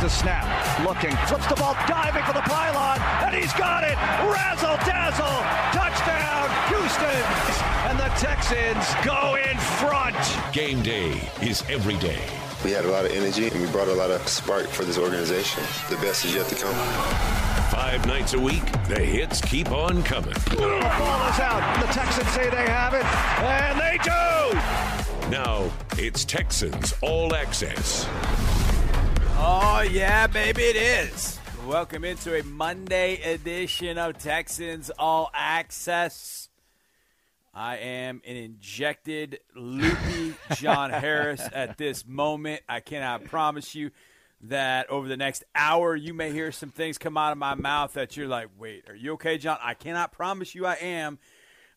the snap. Looking. Flips the ball. Diving for the pylon. And he's got it. Razzle dazzle. Touchdown. Houston. And the Texans go in front. Game day is every day. We had a lot of energy and we brought a lot of spark for this organization. The best is yet to come. Five nights a week, the hits keep on coming. The ball is out. The Texans say they have it. And they do. Now it's Texans All Access. Oh, yeah, baby, it is. Welcome into a Monday edition of Texans All Access. I am an injected, loopy John Harris at this moment. I cannot promise you that over the next hour you may hear some things come out of my mouth that you're like, wait, are you okay, John? I cannot promise you I am.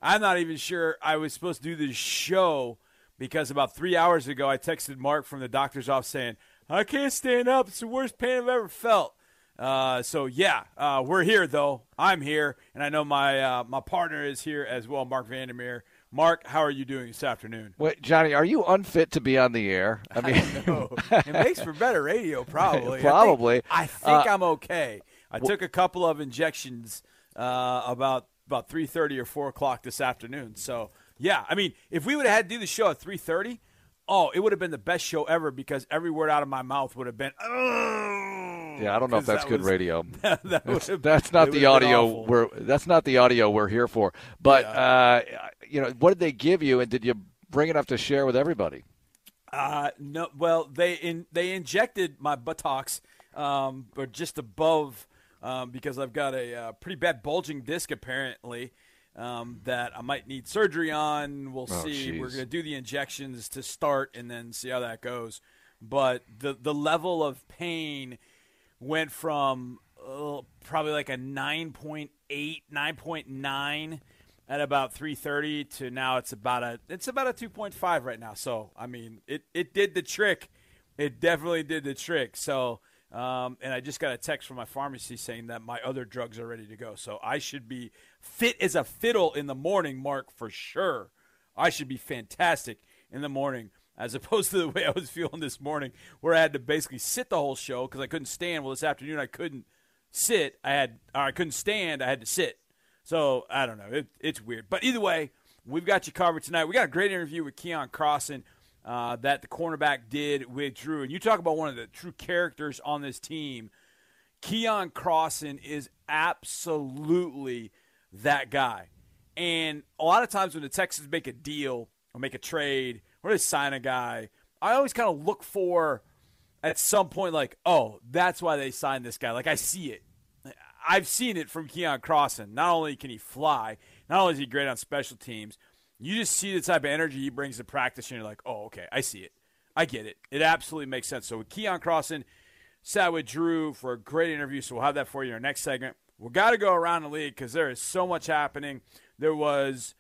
I'm not even sure I was supposed to do this show because about three hours ago I texted Mark from the doctor's office saying, I can't stand up. It's the worst pain I've ever felt. Uh, so yeah, uh, we're here though. I'm here, and I know my uh, my partner is here as well, Mark Vandermeer. Mark, how are you doing this afternoon? Wait, Johnny, are you unfit to be on the air? I mean, I it makes for better radio, probably. probably. I think, I think I'm okay. I took a couple of injections uh, about about three thirty or four o'clock this afternoon. So yeah, I mean, if we would have had to do the show at three thirty, oh, it would have been the best show ever because every word out of my mouth would have been. Oh, yeah, I don't know if that's that good was, radio. That, that that's, have, that's not the audio we're that's not the audio we're here for. But yeah. uh, you know, what did they give you, and did you bring enough to share with everybody? Uh, no. Well, they in they injected my buttocks, um, but just above, um, because I've got a uh, pretty bad bulging disc apparently. Um, that I might need surgery on. We'll oh, see. Geez. We're going to do the injections to start and then see how that goes. But the the level of pain went from uh, probably like a 9.8, 9.9 at about 3:30 to now it's about a it's about a 2.5 right now. So I mean, it it did the trick. It definitely did the trick. So. Um, and I just got a text from my pharmacy saying that my other drugs are ready to go. So I should be fit as a fiddle in the morning, Mark, for sure. I should be fantastic in the morning as opposed to the way I was feeling this morning, where I had to basically sit the whole show because I couldn't stand. Well, this afternoon I couldn't sit. I had, or I couldn't stand. I had to sit. So I don't know. It, it's weird, but either way, we've got you covered tonight. We got a great interview with Keion Crossen uh, that the cornerback did with Drew, and you talk about one of the true characters on this team. Keion Crossen is absolutely that guy. And a lot of times when the Texans make a deal or make a trade or they sign a guy, I always kind of look for at some point like, oh, that's why they signed this guy. Like I see it. I've seen it from Keion Crossen. Not only can he fly, not only is he great on special teams, you just see the type of energy he brings to practice, and you're like, oh, okay, I see it. I get it. It absolutely makes sense. So with Keion Crossen, sat with Drew for a great interview, so we'll have that for you in our next segment. We've got to go around the league because there is so much happening. There was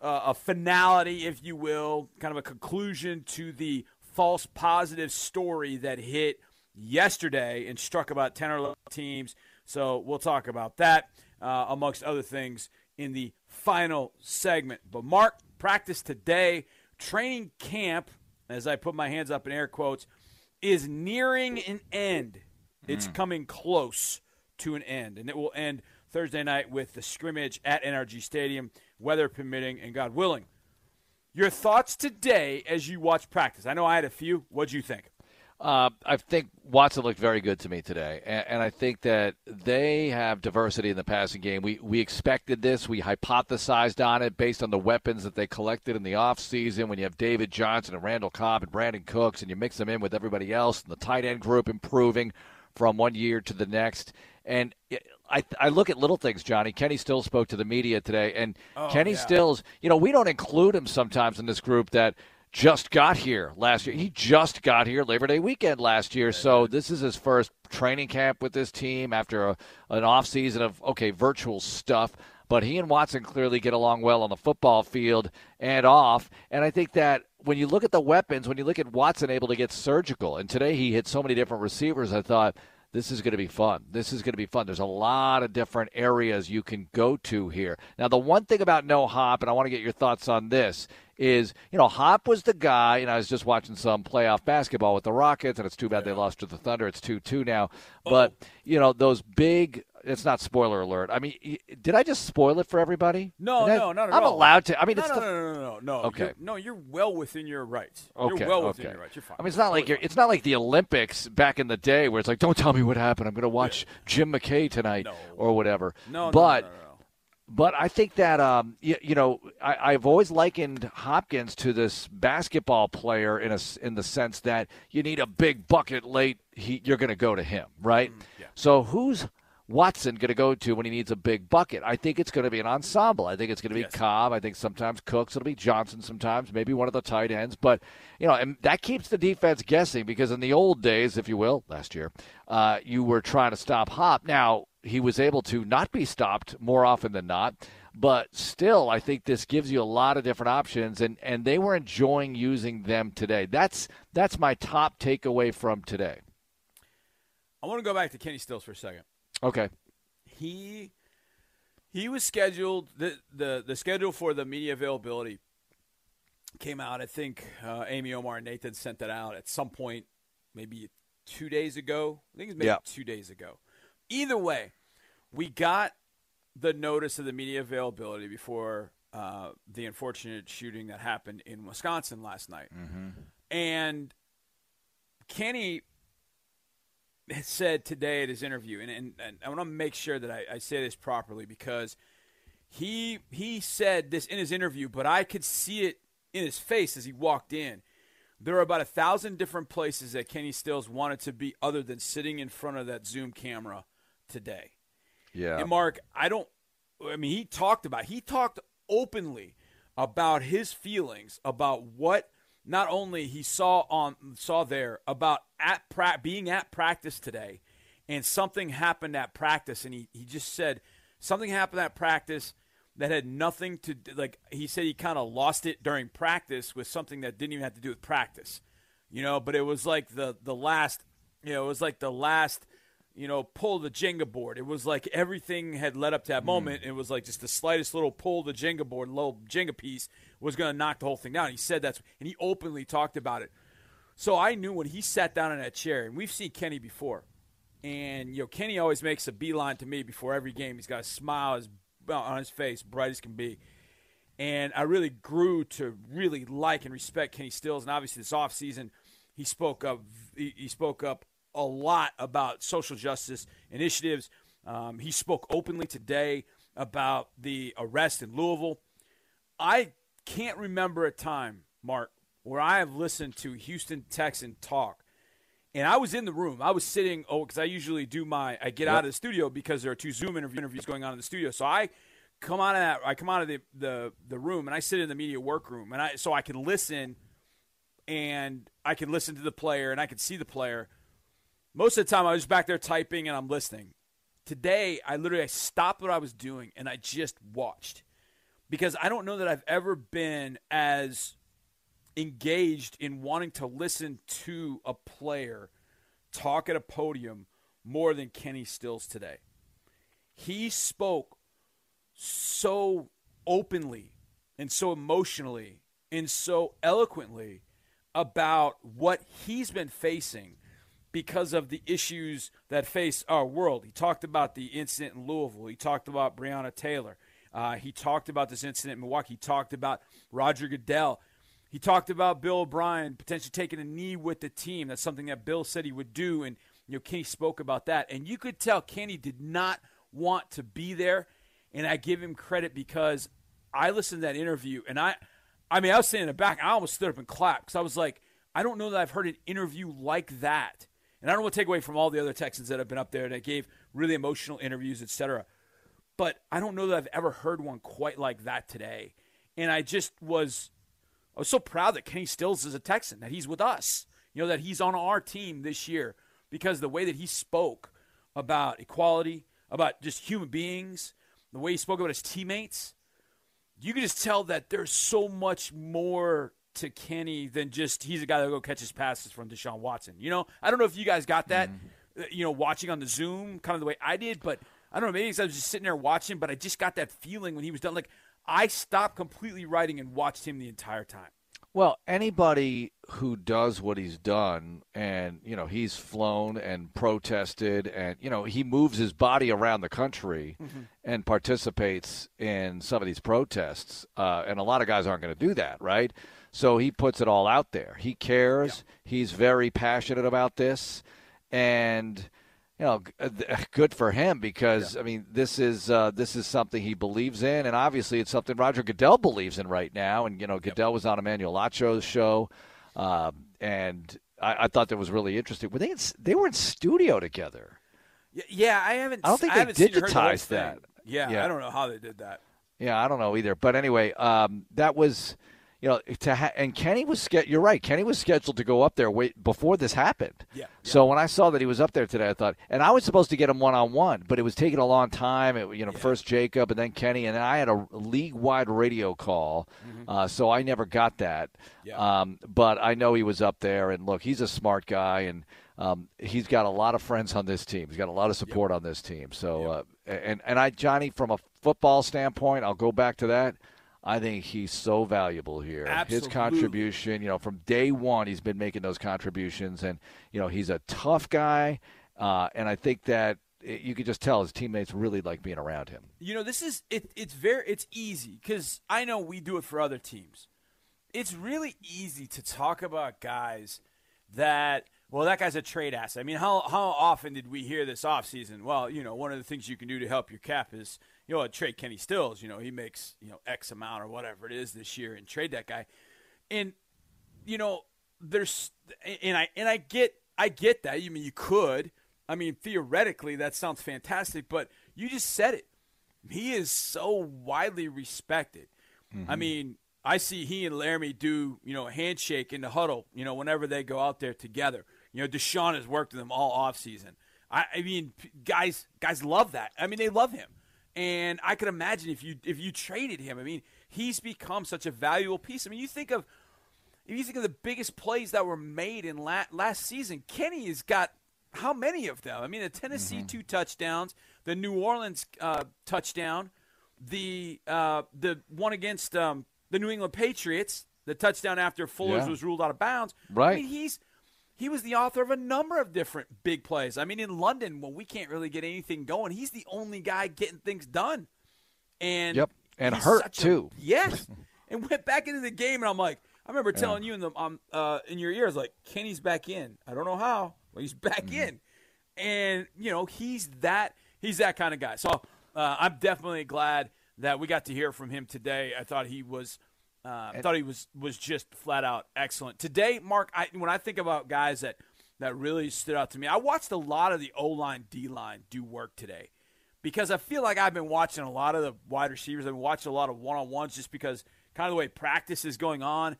uh, a finality, if you will, kind of a conclusion to the false positive story that hit yesterday and struck about 10 or 11 teams. So we'll talk about that, uh, amongst other things, in the final segment. But Mark, practice today, training camp, as I put my hands up in air quotes, is nearing an end. It's Hmm. coming close to an end, and it will end Thursday night with the scrimmage at NRG Stadium, weather permitting and God willing. Your thoughts today as you watch practice? I know I had a few. What'd you think? Uh, I think Watson looked very good to me today, and, and, I think that they have diversity in the passing game. We we expected this. We hypothesized on it based on the weapons that they collected in the offseason. When you have David Johnson and Randall Cobb and Brandin Cooks, and you mix them in with everybody else, and the tight end group improving from one year to the next. And I, I look at little things, Johnny. Kenny Stills spoke to the media today, and Oh, Kenny yeah. Stills, you know, we don't include him sometimes in this group that just got here last year. He just got here Labor Day weekend last year, so this is his first training camp with this team after a, an off season of okay virtual stuff. But he and Watson clearly get along well on the football field and off. And I think that when you look at the weapons, when you look at Watson able to get surgical, and today he hit so many different receivers, I thought this is going to be fun. This is going to be fun. There's a lot of different areas you can go to here. Now, the one thing about no hop, and I want to get your thoughts on this, is you know Hop was the guy, and I was just watching some playoff basketball with the Rockets, and it's too bad they lost to the Thunder. It's two two now, oh. but Oh. you know those big. It's not spoiler alert. I mean, did I just spoil it for everybody? No, I- no, not at all. I'm all. allowed to. I mean, no, it's no, the no, no, no, no, no. Okay. You're, no, you're well within your rights. Okay, You're well within okay. your rights. You're fine. I mean, it's not like you're, it's not like the Olympics back in the day where it's like, don't tell me what happened. I'm going to watch Jim McKay tonight No. or whatever. No, no, but no, no, no. But I think that um, you, you know, I, I've always likened Hopkins to this basketball player in a in the sense that you need a big bucket late. He, you're going to go to him, right? Mm, So who's Watson going to go to when he needs a big bucket? I think it's going to be an ensemble. I think it's going to be Yes. Cobb. I think sometimes Cooks. It'll be Johnson sometimes, maybe one of the tight ends. But you know, and that keeps the defense guessing because in the old days, if you will, last year, uh, you were trying to stop Hop. Now he was able to not be stopped more often than not. But still, I think this gives you a lot of different options, and, and they were enjoying using them today. That's that's my top takeaway from today. I want to go back to Kenny Stills for a second. Okay. he he was scheduled the the the schedule for the media availability came out. I think uh, Amy Omar and Nathan sent that out at some point, maybe two days ago. I think it's maybe Yeah. two days ago. Either way, we got the notice of the media availability before uh, the unfortunate shooting that happened in Wisconsin last night, and Kenny said today at his interview, and, and, and I want to make sure that I, I say this properly because he he said this in his interview, but I could see it in his face as he walked in. There are about a thousand different places that Kenny Stills wanted to be other than sitting in front of that Zoom camera today. Yeah. And Mark, I don't. I mean, he talked about. He talked openly about his feelings about what not only he saw on saw there about at pra- being at practice today, and something happened at practice, and he he just said something happened at practice that had nothing to do, like he said he kind of lost it during practice with something that didn't even have to do with practice you know but it was like the the last you know it was like the last you know pull the jenga board. It was like everything had led up to that hmm. moment. It was like just the slightest little pull the jenga board little jenga piece was going to knock the whole thing down. He said that's and he openly talked about it. So i knew when he sat down in that chair and we've seen kenny before. And you know kenny always makes a beeline to me before every game. He's got a smile as- on his face bright as can be. And I really grew to really like and respect Kenny Stills. And obviously, this offseason, he spoke up. He, he spoke up a lot about social justice initiatives. Um, he spoke openly today about the arrest in Louisville. I can't remember a time, Mark, where I have listened to Houston Texan talk. And I was in the room. I was sitting. Oh, because I usually do my. I get out of the studio because there are two Zoom interview- interviews going on in the studio. So I come out of that. I come out of the, the the room and I sit in the media workroom, and I so I can listen, and I can listen to the player and I can see the player. Most of the time, I was back there typing and I'm listening. Today, I literally I stopped what I was doing and I just watched because I don't know that I've ever been as engaged in wanting to listen to a player talk at a podium more than Kenny Stills today. He spoke so openly and so emotionally and so eloquently about what he's been facing because of the issues that face our world. He talked about the incident in Louisville. He talked about Breonna Taylor. Uh, he talked about this incident in Milwaukee. He talked about Roger Goodell. He talked about Bill O'Brien potentially taking a knee with the team. That's something that Bill said he would do, and you know Kenny spoke about that. And you could tell Kenny did not want to be there, and I give him credit because I listened to that interview, and I, I mean, I was sitting in the back. I almost stood up and clapped because I was like, I don't know that I've heard an interview like that. And I don't want to take away from all the other Texans that have been up there that gave really emotional interviews, et cetera. But I don't know that I've ever heard one quite like that today. And I just was I was so proud that Kenny Stills is a Texan, that he's with us. You know, that he's on our team this year because the way that he spoke about equality, about just human beings, the way he spoke about his teammates, you can just tell that there's so much more to Kenny than just he's a guy that'll go catch his passes from Deshaun Watson. You know, I don't know if you guys got that, uh, you know, watching on the Zoom, kind of the way I did. But I don't know, maybe I was just sitting there watching, but I just got that feeling when he was done. Like I stopped completely writing and watched him the entire time. Well, anybody who does what he's done, and you know he's flown and protested, and you know he moves his body around the country mm-hmm. and participates in some of these protests, uh, and a lot of guys aren't going to do that, right? So he puts it all out there. He cares. Yeah. He's very passionate about this, and you know, uh, good for him because yeah. I mean, this is uh, this is something he believes in, and obviously it's something Roger Goodell believes in right now. And you know, Goodell yep. was on Emmanuel Acho's show, um, and I, I, thought that was really interesting. Were they in, they were in studio together? Yeah, I haven't. I don't think I they digitized that. Yeah, yeah, I don't know how they did that. Yeah, I don't know either. But anyway, um, that was you know, to ha- and Kenny was ske- you're right. Kenny was scheduled to go up there wait before this happened. Yeah, yeah. So when I saw that he was up there today, I thought, and I was supposed to get him one on one, but it was taking a long time. It, you know, yeah. first Jacob and then Kenny, and then I had a league wide radio call, mm-hmm. uh, so I never got that. Yeah. Um, but I know he was up there, and look, he's a smart guy, and um, he's got a lot of friends on this team. He's got a lot of support yep. on this team. So, yep. uh, and and I, Johnny, from a football standpoint, I'll go back to that. I think he's so valuable here. Absolutely. His contribution, you know, from day one, he's been making those contributions, and you know, he's a tough guy, uh, and I think that you could just tell his teammates really like being around him. You know, this is it. It's very it's easy because I know we do it for other teams. It's really easy to talk about guys that well, that guy's a trade asset. I mean, how how often did we hear this offseason? Well, you know, one of the things you can do to help your cap is you know, trade Kenny Stills. You know, he makes you know X amount or whatever it is this year, and trade that guy. And you know, there's and I and I get I get that. You I mean you could. I mean, theoretically, that sounds fantastic, but you just said it. He is so widely respected. Mm-hmm. I mean, I see he and Laremy do, you know, a handshake in the huddle, you know, whenever they go out there together. You know, Deshaun has worked with them all off season. I, I mean, guys, guys love that. I mean, they love him. And I could imagine if you if you traded him, I mean, he's become such a valuable piece. I mean, you think of if you think of the biggest plays that were made in la- last season, Kenny has got how many of them? I mean, the Tennessee mm-hmm. two touchdowns, the New Orleans uh, touchdown, the uh, the one against um, the New England Patriots, the touchdown after Fuller's yeah. was ruled out of bounds. Right. I mean, he's he was the author of a number of different big plays. I mean, in London, when we can't really get anything going, he's the only guy getting things done. And yep, and hurt too. A, yes, and went back into the game, and I'm like, I remember telling yeah. you in the um, uh, in your ears, like Kenny's back in. I don't know how, but he's back mm-hmm. in, and you know he's that he's that kind of guy. So uh, I'm definitely glad that we got to hear from him today. I thought he was uh, I thought he was was just flat out excellent today. Mark, I, when I think about guys that that really stood out to me, I watched a lot of the O line, D line do work today because I feel like I've been watching a lot of the wide receivers. I've been watching a lot of one on ones just because kind of the way practice is going on,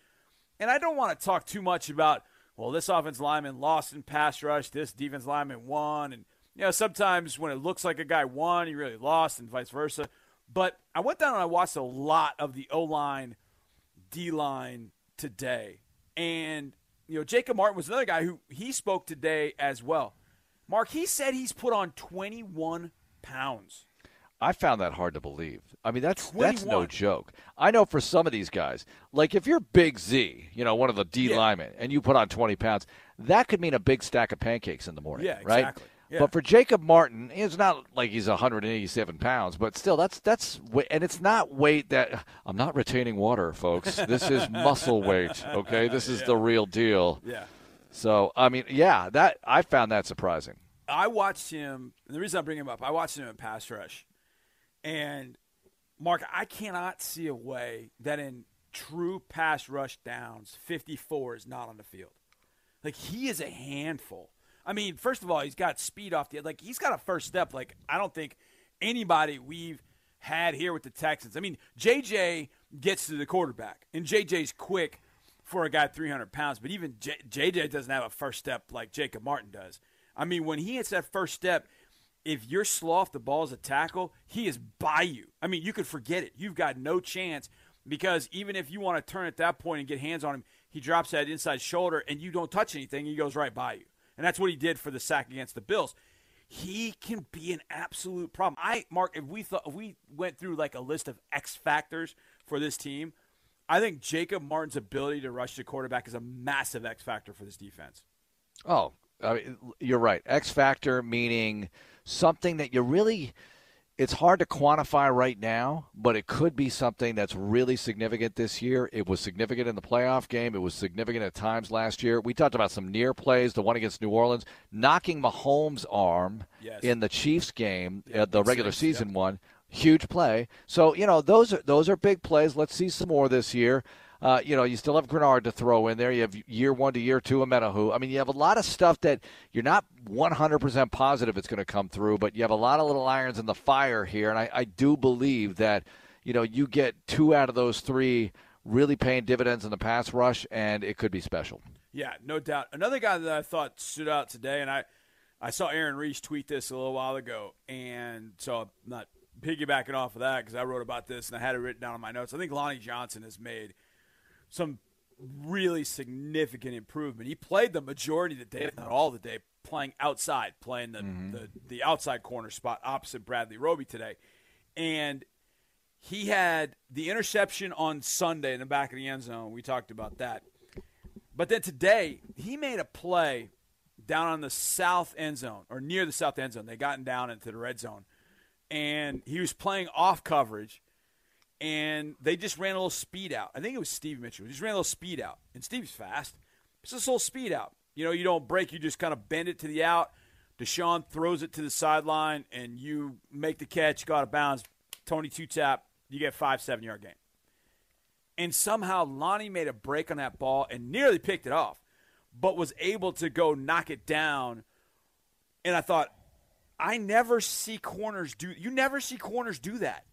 and I don't want to talk too much about well, this offense lineman lost in pass rush, this defense lineman won, and you know sometimes when it looks like a guy won, he really lost, and vice versa. But I went down and I watched a lot of the O line D line today. And, you know, Jacob Martin was another guy who he spoke today as well. Mark, he said he's put on 21 pounds. I found that hard to believe. I mean, that's 21. that's no joke. I know for some of these guys, like if you're Big Z, you know, one of the D yeah. linemen, and you put on 20 pounds, that could mean a big stack of pancakes in the morning, yeah, right? Yeah. But for Jacob Martin, it's not like he's 187 pounds, but still, that's that's and it's not weight that I'm not retaining water, folks. This is muscle weight. Okay, this is yeah. the real deal. Yeah. So I mean, yeah, that I found that surprising. I watched him. the reason I bring him up, I watched him in pass rush, and Mark, I cannot see a way that in true pass rush downs, 54 is not on the field. Like he is a handful. I mean, first of all, he's got speed off the like he's got a first step like I don't think anybody we've had here with the Texans. I mean, JJ gets to the quarterback, and JJ's quick for a guy 300 pounds, but even J- JJ doesn't have a first step like Jacob Martin does. I mean, when he hits that first step, if you're slow off the ball as a tackle, he is by you. I mean, you could forget it. You've got no chance because even if you want to turn at that point and get hands on him, he drops that inside shoulder and you don't touch anything, he goes right by you. And that's what he did for the sack against the Bills. He can be an absolute problem. I Mark, if we thought if we went through like a list of X factors for this team, I think Jacob Martin's ability to rush the quarterback is a massive X factor for this defense. Oh, I mean, you're right. X factor meaning something that you really it's hard to quantify right now, but it could be something that's really significant this year. It was significant in the playoff game. It was significant at times last year. We talked about some near plays, the one against New Orleans, knocking Mahomes' arm Yes. in the Chiefs game, Yeah, uh, the regular saves, season one. Huge play. So you know those are those are big plays. Let's see some more this year. Uh, you know, you still have Greenard to throw in there. You have year one to year two of Omenihu. I mean, you have a lot of stuff that you're not 100% positive it's going to come through, but you have a lot of little irons in the fire here. And I, I do believe that, you know, you get two out of those three really paying dividends in the pass rush, and it could be special. Yeah, no doubt. Another guy that I thought stood out today, and I, I saw Aaron Reiss tweet this a little while ago, and so I'm not piggybacking off of that because I wrote about this and I had it written down in my notes. I think Lonnie Johnson has made some really significant improvement. He played the majority of the day, if not all the day, playing outside, playing the, mm-hmm. the, the outside corner spot opposite Bradley Roby today. And he had the interception on Sunday in the back of the end zone. We talked about that. But then today, he made a play down on the south end zone or near the south end zone. They gotten down into the red zone. And he was playing off coverage and they just ran a little speed out. I think it was Steve Mitchell. Just ran a little speed out. And Steve's fast. It's a little speed out. You know, you don't break, you just kind of bend it to the out. Deshaun throws it to the sideline, and you make the catch, go out of bounds. Tony two tap, you get five, seven yard gain. And somehow Lonnie made a break on that ball and nearly picked it off, but was able to go knock it down. And I thought, I never see corners do. You never see corners do that.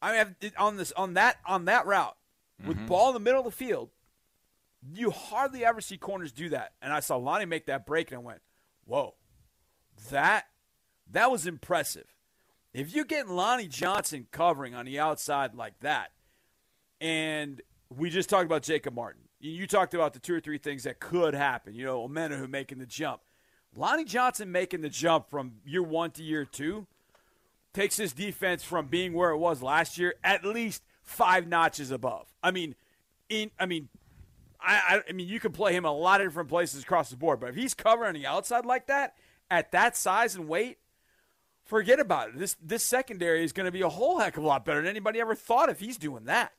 I mean, I've- on this on that on that route with mm-hmm. ball in the middle of the field, you hardly ever see corners do that. And I saw Lonnie make that break, and I went, "Whoa, that that was impressive." If you get Lonnie Johnson covering on the outside like that, and we just talked about Jacob Martin, you, you talked about the two or three things that could happen. You know, Omenihu making the jump, Lonnie Johnson making the jump from year one to year two takes this defense from being where it was last year at least five notches above. I mean, in I mean, I I, mean you can play him a lot of different places across the board, but if he's covering the outside like that at that size and weight, forget about it. This this secondary is going to be a whole heck of a lot better than anybody ever thought if he's doing that.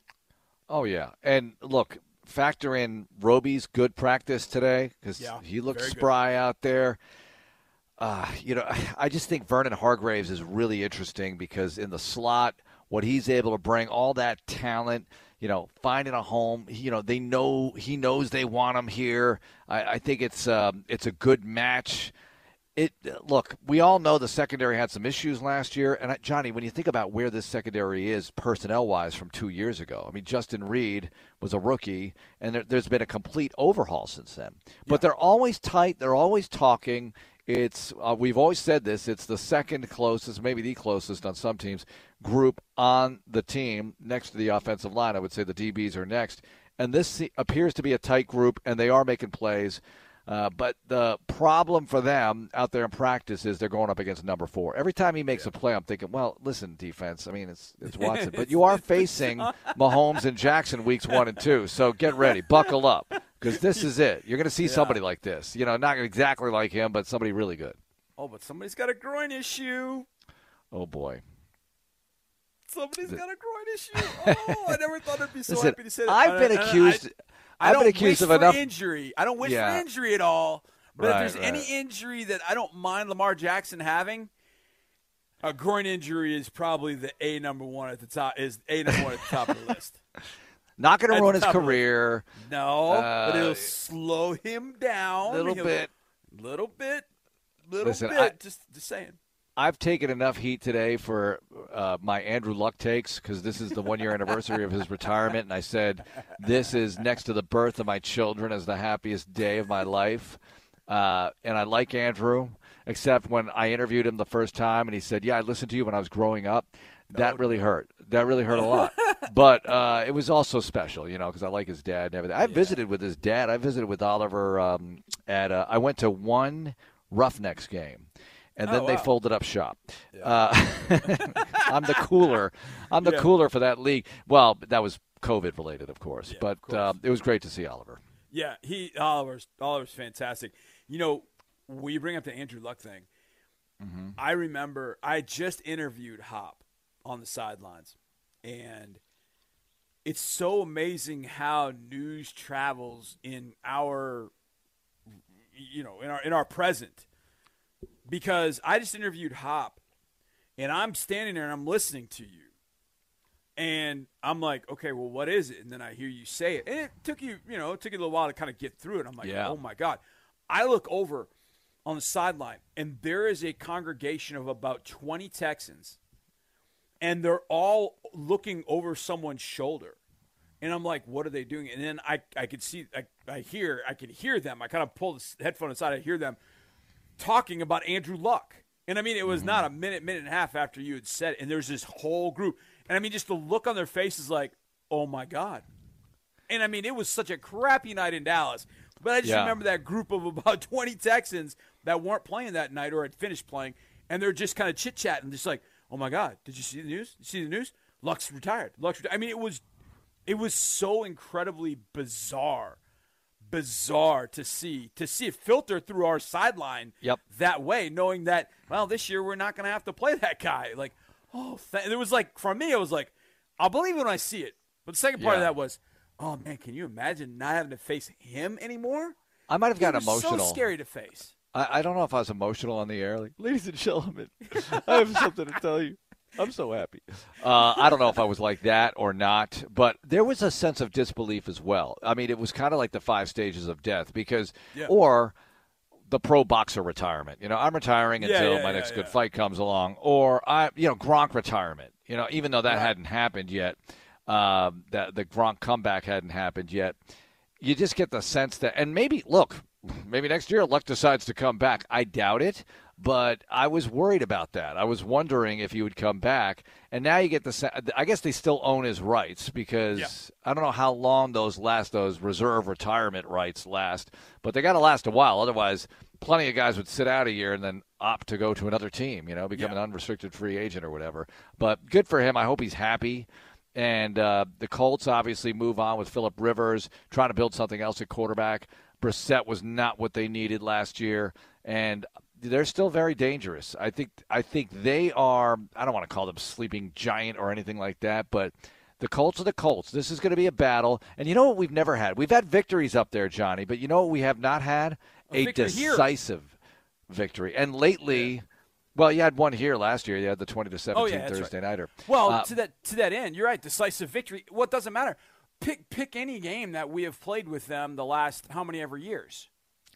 Oh yeah, and look, factor in Roby's good practice today because Yeah, he looked very good. spry out there. Uh, you know, I just think Vernon Hargreaves is really interesting because in the slot, what he's able to bring, all that talent, you know, finding a home. You know, they know he knows they want him here. I, I think it's um, it's a good match. It look, we all know the secondary had some issues last year, and uh, Johnny, when you think about where this secondary is personnel wise from two years ago, I mean Justin Reid was a rookie, and there, there's been a complete overhaul since then. But they're always tight. They're always talking. It's uh, we've always said this. It's the second closest, maybe the closest on some teams group on the team next to the offensive line. I would say the DBs are next, and this appears to be a tight group, and they are making plays. Uh, but the problem for them out there in practice is they're going up against number four. Every time he makes a play, I'm thinking, well, listen, defense. I mean, it's it's Watson, but you are facing Mahomes and Jackson weeks one and two. So get ready, buckle up, because this is it. You're going to see somebody like this. You know, not exactly like him, but somebody really good. Oh, but somebody's got a groin issue. Oh boy. Somebody's got a groin issue. Oh, I never thought I'd be so Listen, happy to say that. I've I- been I- I- accused. I I've don't been accused wish of enough. injury. I don't wish Yeah. for injury at all. But Right, if there's any injury that I don't mind Lamar Jackson having, a groin injury is probably the A number one at the top. Is A number one at the top of the list. Not going to ruin his top of the- career. No, but Uh, it'll slow him down A little He'll- bit. Little bit. Little Listen, bit. I- just, just saying. I've taken enough heat today for uh, my Andrew Luck takes because this is the one year anniversary of his retirement, and I said this is next to the birth of my children as the happiest day of my life. Uh, and I like Andrew, except when I interviewed him the first time, and he said, "Yeah, I listened to you when I was growing up." That really hurt. That really hurt a lot but uh, it was also special, you know, because I like his dad and everything. I visited with his dad. I visited with Oliver um, at. Uh, I went to one Roughnecks game. And then Oh, they folded up shop. Uh, I'm the cooler. I'm the Yeah. cooler for that league. Well, that was COVID related, of course. Yeah, but of course. Uh, it was great to see Oliver. Yeah, he Oliver's Oliver's fantastic. You know, we bring up the Andrew Luck thing. I remember I just interviewed Hop on the sidelines, and it's so amazing how news travels in our, you know, in our in our present. Because I just interviewed Hop, and I'm standing there and I'm listening to you, and I'm like, okay, well, what is it? And then I hear you say it. And it took you, you know, it took you a little while to kind of get through it. I'm like, Yeah. oh my God. I look over on the sideline, and there is a congregation of about 20 Texans, and they're all looking over someone's shoulder. And I'm like, what are they doing? And then I, I could see, I, I hear, I can hear them. I kind of pull the headphone aside. I hear them talking about Andrew Luck. And I mean, it was not a mm-hmm. minute, minute and a half after you had said it. And there's this whole group. And I mean, just the look on their faces like, oh my God. And I mean, it was such a crappy night in Dallas. But I just Yeah. remember that group of about 20 Texans that weren't playing that night or had finished playing. And they're just kind of chit chatting, just like, oh my God, did you see the news? Did you see the news? Lux retired. Lux. retired. I mean, it was, it was so incredibly bizarre bizarre to see to see it filter through our sideline Yep. that way, knowing that well this year we're not going to have to play that guy. Like, oh, th- there was like for me, it was like I'll believe it when I see it. But the second part of that was, oh man, can you imagine not having to face him anymore? I might have gotten emotional. So scary to face. I, I don't know if I was emotional on the air. Like, ladies and gentlemen, I have something to tell you. I'm so happy. Uh, I don't know if I was like that or not, but there was a sense of disbelief as well. I mean, it was kind of like the five stages of death because, Yeah. or the pro boxer retirement. You know, I'm retiring Yeah, until yeah, my next good fight comes along, or I, you know, Gronk retirement. You know, even though that hadn't happened yet, um, that the Gronk comeback hadn't happened yet. You just get the sense that, and maybe look, maybe next year Luck decides to come back. I doubt it, but I was worried about that. I was wondering if he would come back, and now you get the. I guess they still own his rights because Yeah. I don't know how long those last. Those reserve retirement rights last, but they got to last a while. Otherwise, plenty of guys would sit out a year and then opt to go to another team. You know, become Yeah. an unrestricted free agent or whatever. But good for him. I hope he's happy. And uh, the Colts obviously move on with Philip Rivers, trying to build something else at quarterback. Brissett was not what they needed last year, and they're still very dangerous. I think. I think they are. I don't want to call them sleeping giant or anything like that, but the Colts are the Colts. This is going to be a battle. And you know what? We've never had. We've had victories up there, Johnny, but you know what? We have not had A a victory here. decisive victory. And lately. Well, you had one here last year. You had the twenty to seventeen Oh, yeah, Thursday nighter. Well, Uh, to that to that end, you're right. Decisive victory. What doesn't matter? Pick pick any game that we have played with them the last how many ever years.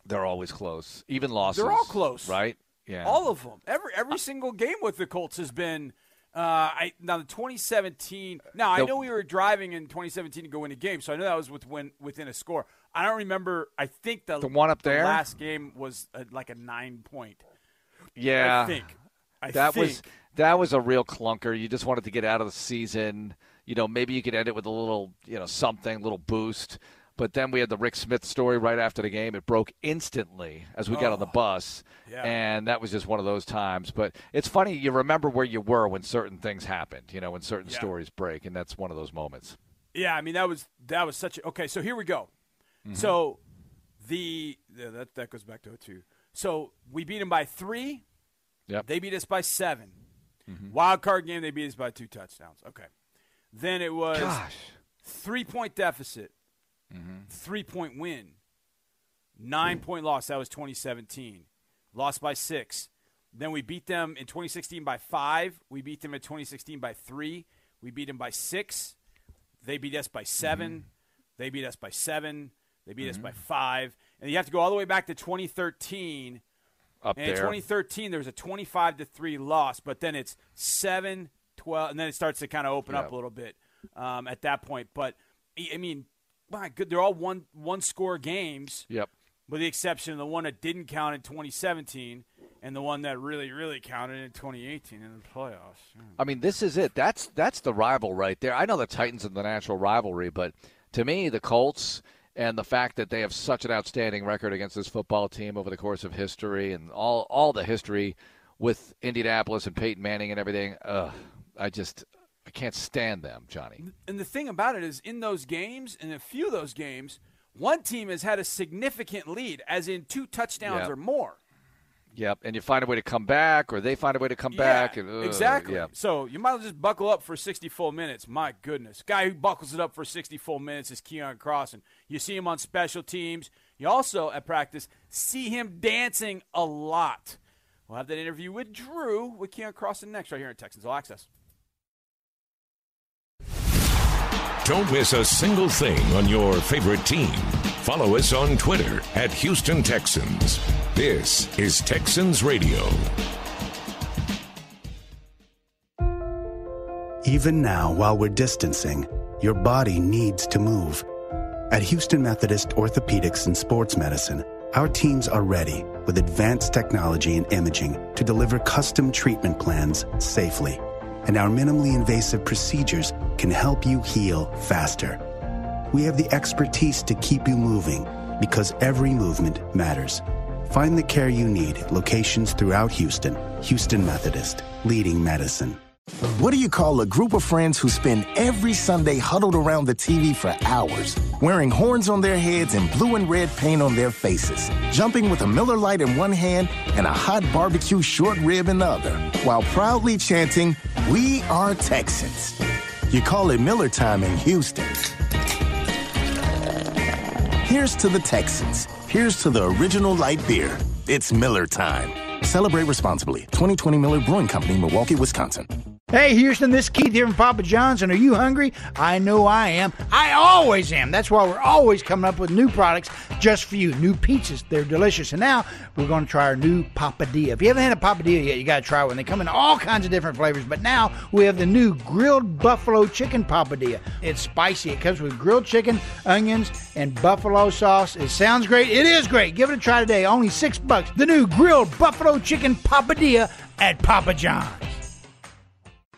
They're always close, even losses. They're all close. right? Yeah, All of them. Every every single game with the Colts has been. Uh, I now the 2017. Now I know we were driving in 2017 to go win a game, so I know that was with win, within a score. I don't remember. I think the The one up the there? last game was uh like a nine point. yeah. I think. I that think. was that was a real clunker. You just wanted to get out of the season. You know, maybe you could end it with a little, you know, something, little boost. But then we had the Rick Smith story right after the game. It broke instantly as we got on the bus, Oh, yeah. and that was just one of those times. But it's funny you remember where you were when certain things happened. You know, when certain Yeah. stories break, and that's one of those moments. Yeah, I mean that was that was such a okay. So here we go. Mm-hmm. So the yeah, that that goes back to 02. So we beat them by three. Yep. They beat us by 7 Mm-hmm. Wild card game, they beat us by two touchdowns. Okay. Then it was Gosh, three point deficit, mm-hmm. three point win, nine point loss. That was 2017. Lost by six. Then we beat them in 2016 by five. We beat them in 2016 by three. We beat them by six. They beat us by 7 mm-hmm. They beat us by seven. They beat us by mm-hmm. five. And you have to go all the way back to 2013. up And in 2013, there was a 25 to three loss, but then it's 7, 12, and then it starts to kind of open up a little bit um, at that point. But I mean, my good, they're all one one score games, Yep. with the exception of the one that didn't count in 2017, and the one that really, really counted in 2018 in the playoffs. I mean, this is it. That's that's the rival right there. I know the Titans are the natural rivalry, but to me, the Colts and the fact that they have such an outstanding record against this football team over the course of history and all all the history with Indianapolis and Peyton Manning and everything, uh, I just I can't stand them, Johnny. And the thing about it is, in those games, in a few of those games, one team has had a significant lead, as in two touchdowns or more. Yep, and you find a way to come back, or they find a way to come Yeah, back. And, ugh, exactly. Yeah. So you might as well just buckle up for 60 full minutes. My goodness. Guy who buckles it up for 60 full minutes is Keion Cross. And you see him on special teams. You also, at practice, see him dancing a lot. We'll have that interview with Drew with Keion Cross next right here in Texans All Access. Don't miss a single thing on your favorite team. Follow us on Twitter at Houston Texans. This is Texans Radio. Even now, while we're distancing, your body needs to move. At Houston Methodist Orthopedics and Sports Medicine, our teams are ready with advanced technology and imaging to deliver custom treatment plans safely. And our minimally invasive procedures can help you heal faster. We have the expertise to keep you moving because every movement matters. Find the care you need at locations throughout Houston. Houston Methodist, leading medicine. What do you call a group of friends who spend every Sunday huddled around the TV for hours, wearing horns on their heads and blue and red paint on their faces, jumping with a Miller Lite in one hand and a hot barbecue short rib in the other, while proudly chanting, We are Texans? You call it Miller time in Houston. Here's to the Texans. Here's to the original light beer. It's Miller time. Celebrate responsibly. 2020 Miller Brewing Company, Milwaukee, Wisconsin. Hey, Houston, this is Keith here from Papa John's, and are you hungry? I know I am. I always am. That's why we're always coming up with new products just for you. New pizzas. They're delicious. And now we're going to try our new Papadilla. If you haven't had a Papadilla yet, you got to try one. They come in all kinds of different flavors, but now we have the new grilled buffalo chicken Papadilla. It's spicy. It comes with grilled chicken, onions, and buffalo sauce. It sounds great. It is great. Give it a try today. Only six bucks. The new grilled buffalo chicken Papadilla at Papa John's.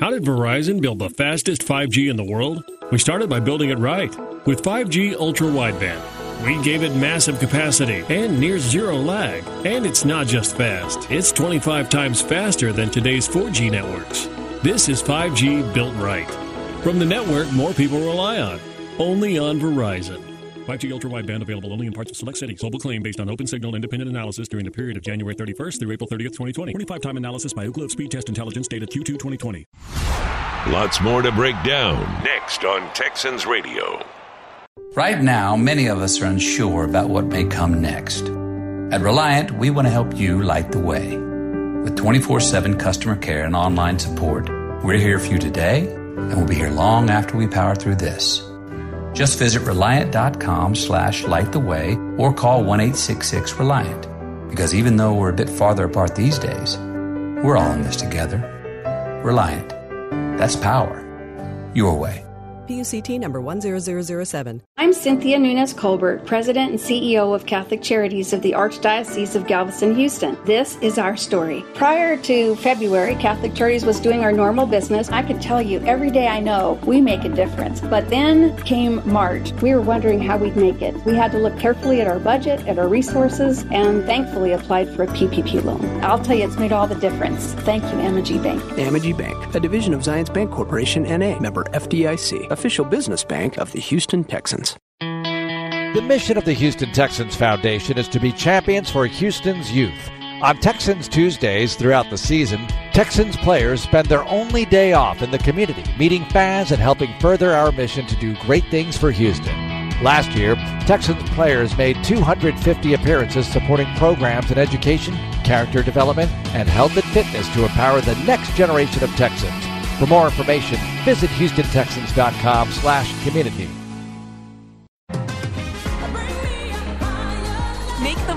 How did Verizon build the fastest 5G in the world? We started by building it right with 5G ultra wideband. We gave it massive capacity and near zero lag. And it's not just fast, it's 25 times faster than today's 4G networks. This is 5G built right. From the network more people rely on. Only on Verizon. 5G ultra wideband available only in parts of select cities. Global claim based on open signal independent analysis during the period of January 31st through April 30th, 2020. 25 time analysis by Ookla of Speed Test Intelligence dated Q2 2020. Lots more to break down next on Texans Radio. Right now, many of us are unsure about what may come next. At Reliant, we want to help you light the way. With 24 7 customer care and online support, we're here for you today, and we'll be here long after we power through this. Just visit reliant.com slash light the way or call 1 reliant Because even though we're a bit farther apart these days, we're all in this together. Reliant. That's power. Your way. PUCT number 10007. I'm Cynthia Nunez Colbert, President and CEO of Catholic Charities of the Archdiocese of Galveston, Houston. This is our story. Prior to February, Catholic Charities was doing our normal business. I could tell you every day I know we make a difference. But then came March. We were wondering how we'd make it. We had to look carefully at our budget, at our resources, and thankfully applied for a PPP loan. I'll tell you, it's made all the difference. Thank you, Amegy Bank. Amegy Bank, a division of Zions Bank Corporation NA, member FDIC, official business bank of the Houston Texans. The mission of the Houston Texans Foundation is to be champions for Houston's youth. On Texans Tuesdays throughout the season, Texans players spend their only day off in the community, meeting fans and helping further our mission to do great things for Houston. Last year, Texans players made 250 appearances supporting programs in education, character development, and health and fitness to empower the next generation of Texans. For more information, visit HoustonTexans.com slash community.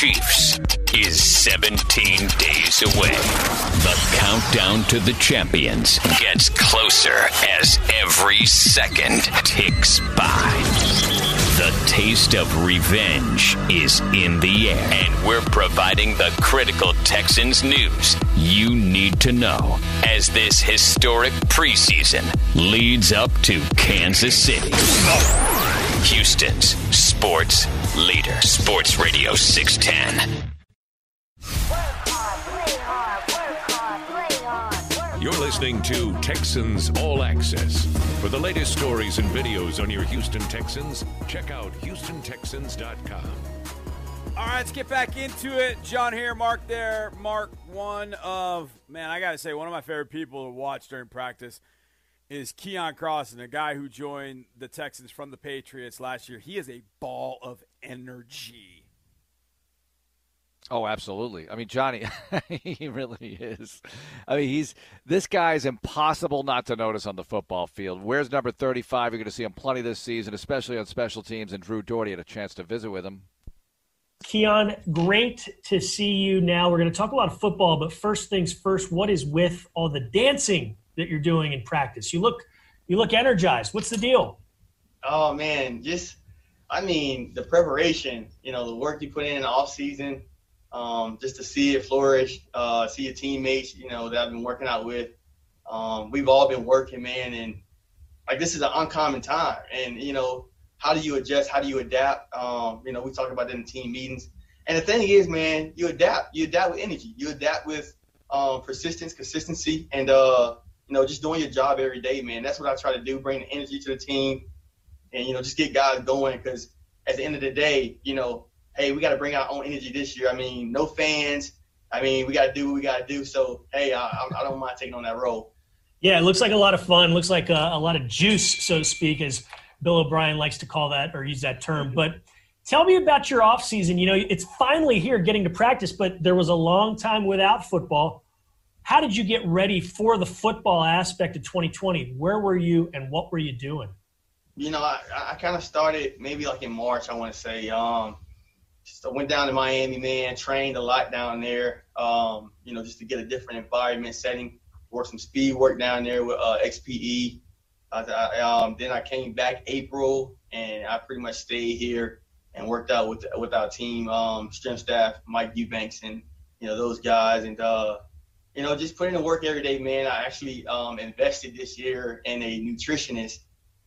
Chiefs is 17 days away. The countdown to the champions gets closer as every second ticks by. The taste of revenge is in the air, and we're providing the critical Texans news you need to know as this historic preseason leads up to Kansas City. Houston's sports leader, Sports Radio 610. You're listening to Texans All Access. For the latest stories and videos on your Houston Texans, check out HoustonTexans.com. All right, let's get back into it. John here, Mark there. Mark, one of, man, I got to say, one of my favorite people to watch during practice is Keion Crossen, a guy who joined the Texans from the Patriots last year. He is a ball of energy. Oh, absolutely. I mean, Johnny, he really is. I mean, he's this guy is impossible not to notice on the football field. Where's number 35? You're going to see him plenty this season, especially on special teams. And Drew Dougherty had a chance to visit with him. Keon, great to see you now. We're going to talk a lot of football, but first things first, what is with all the dancing that you're doing in practice? You look you look energized. What's the deal? Oh man, just I mean, the preparation, you know, the work you put in in the off season, um, just to see it flourish, uh, see your teammates, you know, that I've been working out with. Um, we've all been working, man, and like this is an uncommon time. And you know, how do you adjust? How do you adapt? Um, you know, we talk about that in team meetings. And the thing is, man, you adapt. You adapt with energy. You adapt with um, persistence, consistency, and uh, you know, just doing your job every day, man. That's what I try to do: bring the energy to the team, and you know, just get guys going. Because at the end of the day, you know, hey, we got to bring our own energy this year. I mean, no fans. I mean, we got to do what we got to do. So, hey, I, I don't mind taking on that role. Yeah, it looks like a lot of fun. Looks like a, a lot of juice, so to speak, as Bill O'Brien likes to call that or use that term. Mm-hmm. But tell me about your off season. You know, it's finally here getting to practice, but there was a long time without football. How did you get ready for the football aspect of 2020? Where were you and what were you doing? You know, I, I kind of started maybe like in March, I want to say. Um, just I went down to Miami, man, trained a lot down there, um, you know, just to get a different environment setting, work some speed work down there with uh, XPE. I, um, then I came back April, and I pretty much stayed here and worked out with with our team, um, strength staff, Mike Eubanks, and you know those guys, and uh, you know just putting in work every day, man. I actually um, invested this year in a nutritionist,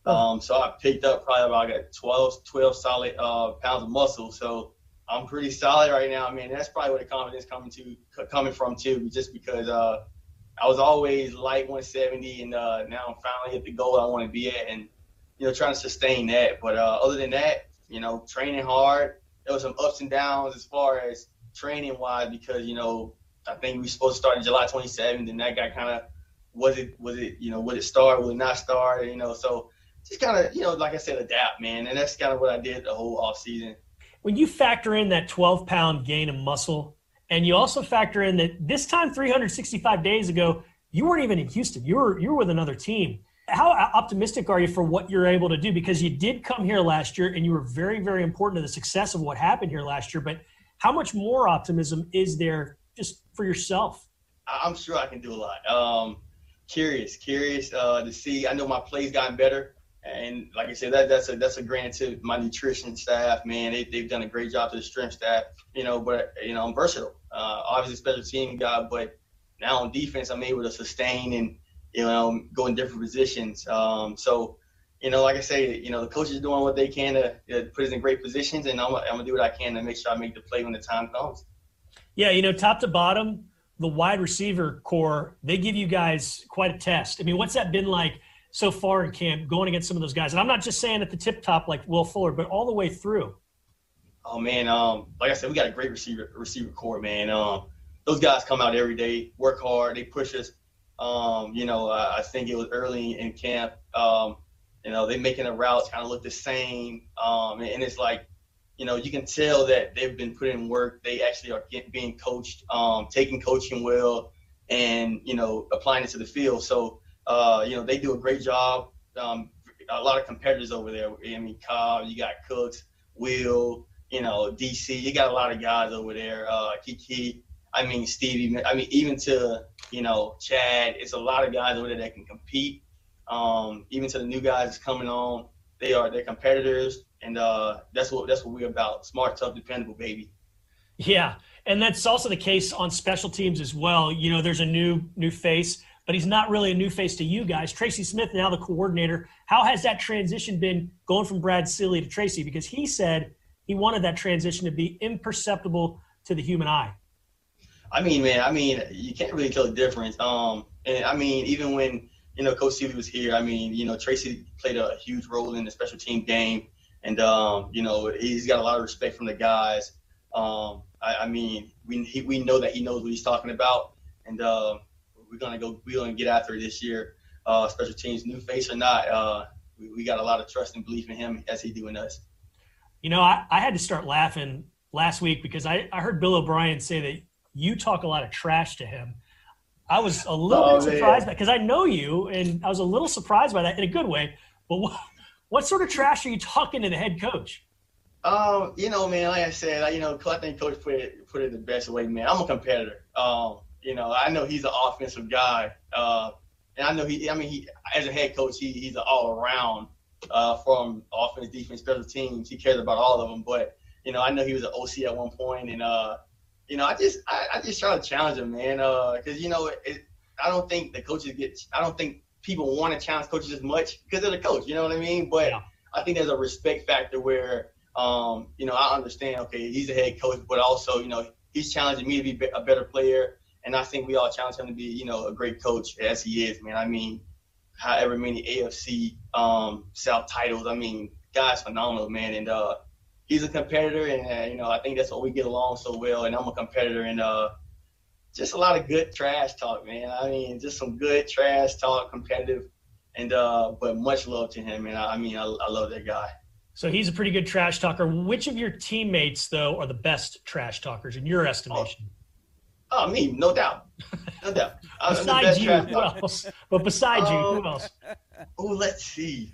oh. um, so I picked up probably about got 12, 12 solid uh, pounds of muscle. So I'm pretty solid right now, man. That's probably where the confidence coming to coming from too, just because uh, I was always light 170, and uh, now I'm finally at the goal I want to be at, and you know trying to sustain that. But uh, other than that, you know, training hard. There was some ups and downs as far as training wise because you know I think we were supposed to start in July 27th, and that got kind of was it was it you know would it start would it not start you know so just kind of you know like I said adapt man, and that's kind of what I did the whole off season when you factor in that 12 pound gain of muscle, and you also factor in that this time 365 days ago, you weren't even in Houston. You were you were with another team. How optimistic are you for what you're able to do? Because you did come here last year, and you were very very important to the success of what happened here last year. But how much more optimism is there just for yourself? I'm sure I can do a lot. Um, curious, curious uh, to see. I know my play's gotten better. And like I said, that that's a that's a grant to my nutrition staff, man. They they've done a great job to the strength staff, you know. But you know, I'm versatile. Uh, obviously, special team guy, but now on defense, I'm able to sustain and you know go in different positions. Um, so you know, like I say, you know, the coach is doing what they can to, to put us in great positions, and I'm, I'm gonna do what I can to make sure I make the play when the time comes. Yeah, you know, top to bottom, the wide receiver corps, they give you guys quite a test. I mean, what's that been like so far in camp going against some of those guys? And I'm not just saying at the tip top like Will Fuller, but all the way through. Oh man, um, like I said, we got a great receiver receiver corps, man. Um, those guys come out every day, work hard, they push us. Um, you know, uh, I think it was early in camp. Um, you know, they making the routes kind of look the same, um, and, and it's like you know, you can tell that they've been putting in work. They actually are get, being coached, um, taking coaching well, and you know, applying it to the field. So, uh, you know, they do a great job. Um, a lot of competitors over there. I mean, Cobb, you got Cooks, Will, you know, DC. You got a lot of guys over there. Uh, Kiki. I mean, Stevie. I mean, even to you know, Chad. It's a lot of guys over there that can compete. Um, even to the new guys coming on, they are they're competitors and uh, that's what that's what we're about. Smart, tough, dependable, baby. Yeah, and that's also the case on special teams as well. You know, there's a new new face, but he's not really a new face to you guys. Tracy Smith, now the coordinator. How has that transition been going from Brad Seely to Tracy? Because he said he wanted that transition to be imperceptible to the human eye. I mean, man, I mean, you can't really tell the difference. Um, and I mean, even when you know Coach Seely was here, I mean, you know, Tracy played a huge role in the special team game and um, you know he's got a lot of respect from the guys. Um, I, I, mean, we he, we know that he knows what he's talking about, and uh, we're gonna go. We're gonna get after it this year. Uh, special teams, new face or not, uh, we, we, got a lot of trust and belief in him as he do in us. You know, I, I had to start laughing last week because I, I heard Bill O'Brien say that you talk a lot of trash to him. I was a little oh, surprised because I know you, and I was a little surprised by that in a good way. But what, what sort of trash are you talking to the head coach? Um, you know, man, like I said, I, you know, I think coach put it put it the best way, man. I'm a competitor. Um, you know, I know he's an offensive guy, uh, and I know he. I mean, he as a head coach, he, he's an all around uh, from offense, defense, special teams. He cares about all of them. But you know, I know he was an OC at one point, and uh, you know, I just I, I just try to challenge him, man, because uh, you know, it, I don't think the coaches get. I don't think people want to challenge coaches as much because they're the coach. You know what I mean? But yeah. I think there's a respect factor where, um, you know, I understand. Okay, he's a head coach, but also, you know, he's challenging me to be a better player, and I think we all challenge him to be, you know, a great coach as he is. Man, I mean, however many AFC um, South titles. I mean, guy's phenomenal, man, and uh, he's a competitor, and uh, you know, I think that's what we get along so well. And I'm a competitor, and uh, just a lot of good trash talk, man. I mean, just some good trash talk, competitive, and uh, but much love to him, and I, I mean, I, I love that guy. So he's a pretty good trash talker. Which of your teammates, though, are the best trash talkers in your estimation? Oh, oh me, no doubt, no doubt. besides you, who else? But besides um, you, who else? Oh, let's see.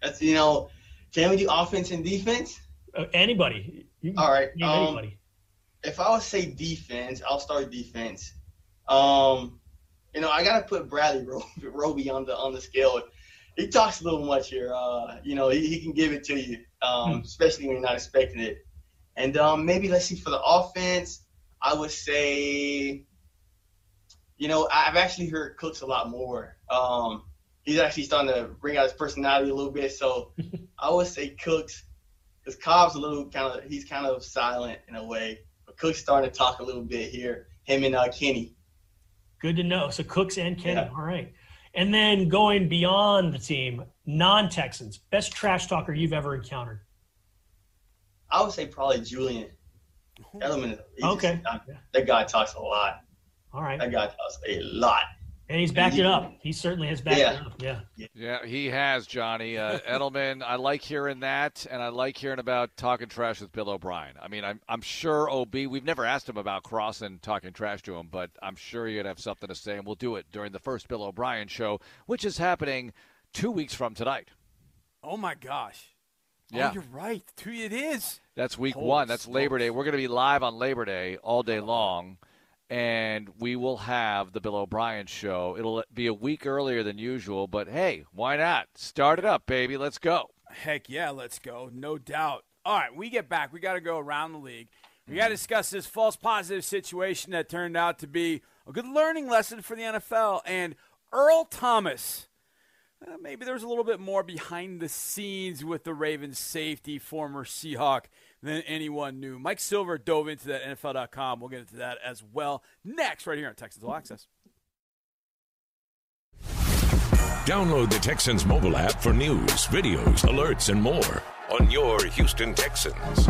That's you know, can we do offense and defense? Uh, anybody. All right. Um, anybody if I would say defense, I'll start defense. Um, you know, I gotta put Bradley Roby on the on the scale. He talks a little much here. Uh, you know, he, he can give it to you, um, hmm. especially when you're not expecting it. And um, maybe let's see for the offense, I would say, you know, I've actually heard Cooks a lot more. Um, he's actually starting to bring out his personality a little bit. So I would say Cooks, because Cobb's a little kind of he's kind of silent in a way. Cook's starting to talk a little bit here. Him and uh, Kenny. Good to know. So Cooks and Kenny. Yeah. All right. And then going beyond the team, non-Texans, best trash talker you've ever encountered. I would say probably Julian Edelman. Okay. Just, uh, that guy talks a lot. All right. That guy talks a lot. And he's backed it up. He certainly has backed yeah. it up. Yeah. Yeah, he has, Johnny. Uh, Edelman, I like hearing that, and I like hearing about talking trash with Bill O'Brien. I mean, I'm, I'm sure OB, we've never asked him about Crossen talking trash to him, but I'm sure he'd have something to say, and we'll do it during the first Bill O'Brien show, which is happening two weeks from tonight. Oh, my gosh. Oh, yeah. Oh, you're right. Two, it is. That's week Holy one. That's Labor Day. We're going to be live on Labor Day all day long and we will have the Bill O'Brien show. It'll be a week earlier than usual, but hey, why not? Start it up, baby. Let's go. Heck yeah, let's go. No doubt. All right, we get back. We got to go around the league. We got to discuss this false positive situation that turned out to be a good learning lesson for the NFL. And Earl Thomas, uh, maybe there's a little bit more behind the scenes with the Ravens safety, former Seahawk, than anyone knew. Mike Silver dove into that NFL.com. We'll get into that as well next, right here on Texans All Access. Download the Texans mobile app for news, videos, alerts, and more on your Houston Texans.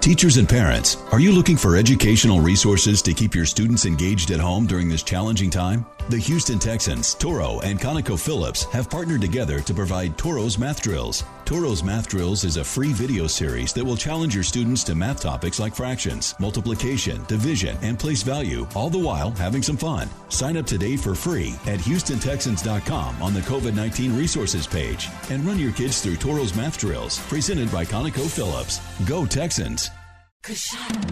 Teachers and parents, are you looking for educational resources to keep your students engaged at home during this challenging time? The Houston Texans, Toro, and ConocoPhillips have partnered together to provide Toro's Math Drills. Toro's Math Drills is a free video series that will challenge your students to math topics like fractions, multiplication, division, and place value, all the while having some fun. Sign up today for free at HoustonTexans.com on the COVID 19 resources page and run your kids through Toro's Math Drills, presented by ConocoPhillips. Go Texans!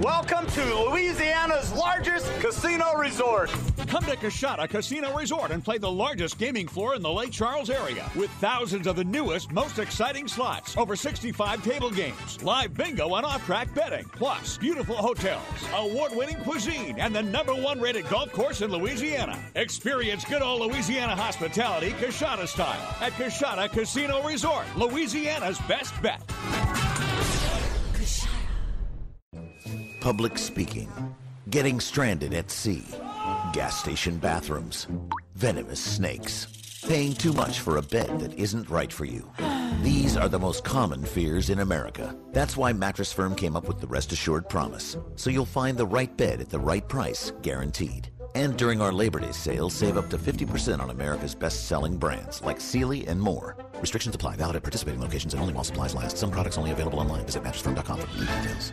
Welcome to Louisiana's largest casino resort. Come to Coushatta Casino Resort and play the largest gaming floor in the Lake Charles area with thousands of the newest, most exciting slots, over 65 table games, live bingo and off-track betting, plus beautiful hotels, award-winning cuisine, and the number one rated golf course in Louisiana. Experience good old Louisiana hospitality Coushatta style at Coushatta Casino Resort, Louisiana's best bet. Public speaking, getting stranded at sea, gas station bathrooms, venomous snakes, paying too much for a bed that isn't right for you. These are the most common fears in America. That's why Mattress Firm came up with the Rest Assured Promise. So you'll find the right bed at the right price, guaranteed. And during our Labor Day sale, save up to 50% on America's best-selling brands like Sealy and more. Restrictions apply. Valid at participating locations and only while supplies last. Some products only available online. Visit mattressfirm.com for details.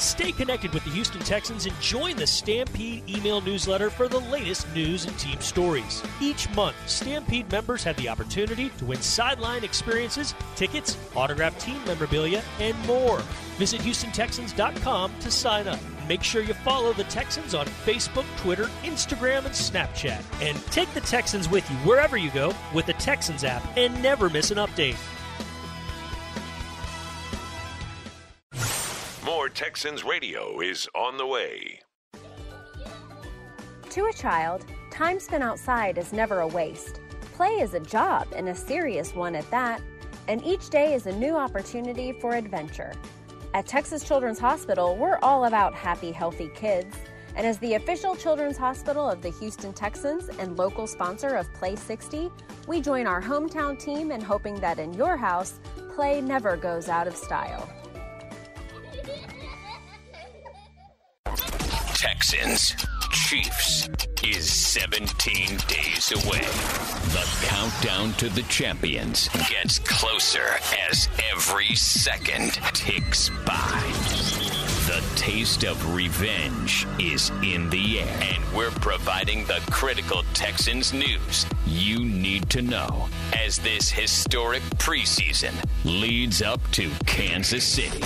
Stay connected with the Houston Texans and join the Stampede email newsletter for the latest news and team stories. Each month, Stampede members have the opportunity to win sideline experiences, tickets, autographed team memorabilia, and more. Visit HoustonTexans.com to sign up. Make sure you follow the Texans on Facebook, Twitter, Instagram, and Snapchat. And take the Texans with you wherever you go with the Texans app and never miss an update. More Texans radio is on the way. To a child, time spent outside is never a waste. Play is a job and a serious one at that, and each day is a new opportunity for adventure. At Texas Children's Hospital, we're all about happy, healthy kids. And as the official children's hospital of the Houston Texans and local sponsor of Play 60, we join our hometown team in hoping that in your house, play never goes out of style. Texans, Chiefs is 17 days away. The countdown to the champions gets closer as every second ticks by. The taste of revenge is in the air, and we're providing the critical Texans news you need to know as this historic preseason leads up to Kansas City.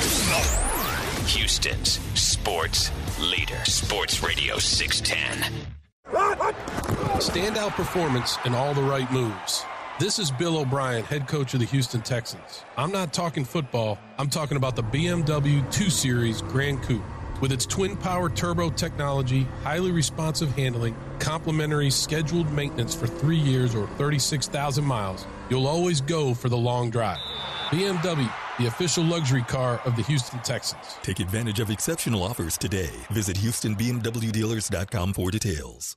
Houston's sports leader, Sports Radio 610. Standout performance and all the right moves. This is Bill O'Brien, head coach of the Houston Texans. I'm not talking football, I'm talking about the BMW 2 Series Gran Coupe. With its twin power turbo technology, highly responsive handling, complimentary scheduled maintenance for three years or 36,000 miles, you'll always go for the long drive. BMW, the official luxury car of the Houston Texans. Take advantage of exceptional offers today. Visit HoustonBMWDealers.com for details.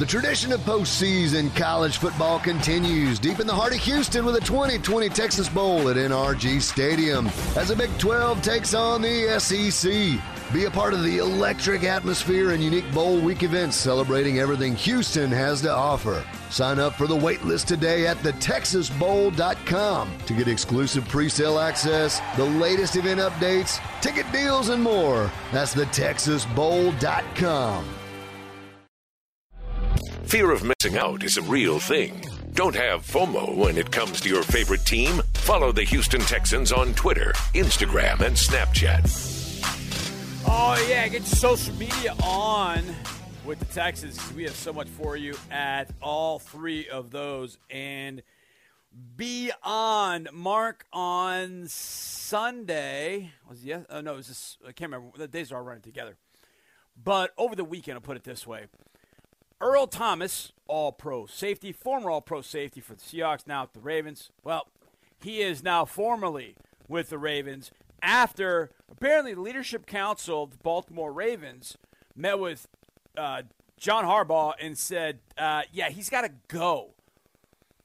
The tradition of postseason college football continues deep in the heart of Houston with a 2020 Texas Bowl at NRG Stadium as the Big 12 takes on the SEC. Be a part of the electric atmosphere and unique Bowl Week events celebrating everything Houston has to offer. Sign up for the waitlist today at thetexasbowl.com to get exclusive pre-sale access, the latest event updates, ticket deals, and more. That's thetexasbowl.com. Fear of missing out is a real thing. Don't have FOMO when it comes to your favorite team. Follow the Houston Texans on Twitter, Instagram, and Snapchat. Oh, yeah, get your social media on with the Texans. We have so much for you at all three of those. And beyond, Mark, on Sunday, was yes? Oh, no, it was this, I can't remember. The days are all running together. But over the weekend, I'll put it this way Earl Thomas, all pro safety, former all pro safety for the Seahawks, now with the Ravens. Well, he is now formally with the Ravens after apparently the leadership council of the Baltimore Ravens met with uh, John Harbaugh and said, uh, "Yeah, he's got to go."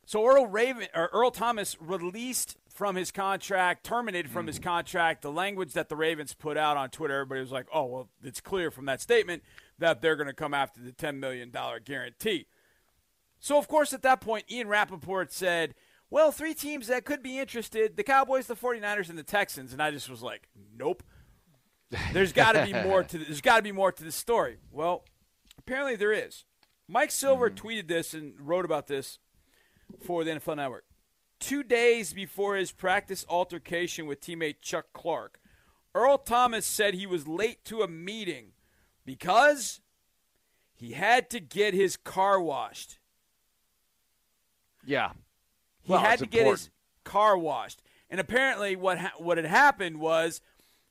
So Earl Raven or Earl Thomas released from his contract, terminated from his contract. The language that the Ravens put out on Twitter, everybody was like, "Oh, well, it's clear from that statement that they're going to come after the ten million dollar guarantee." So of course, at that point, Ian Rapoport said, well, three teams that could be interested the Cowboys, the 49ers, and the Texans. And I just was like, nope. There's got to be more to there's got to be more to the story. Well, apparently there is. Mike Silver mm-hmm. tweeted this and wrote about this for the NFL Network. Two days before his practice altercation with teammate Chuck Clark, Earl Thomas said he was late to a meeting because he had to get his car washed. Yeah. He well, had to get his car washed. And apparently, what ha- what had happened was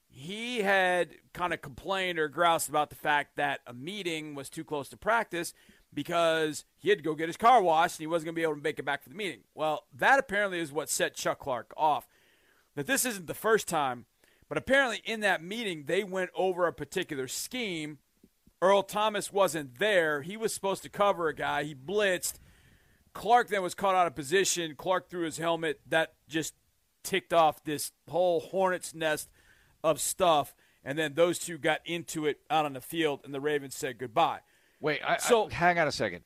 he had kind of complained or groused about the fact that a meeting was too close to practice because he had to go get his car washed and he wasn't going to be able to make it back for the meeting. Well, that apparently is what set Chuck Clark off. That this isn't the first time, but apparently in that meeting they went over a particular scheme. Earl Thomas wasn't there. He was supposed to cover a guy. He blitzed. Clark then was caught out of position. Clark threw his helmet. That just ticked off this whole hornet's nest of stuff. And then those two got into it out on the field, and the Ravens said goodbye. Wait, I, so I, hang on a second.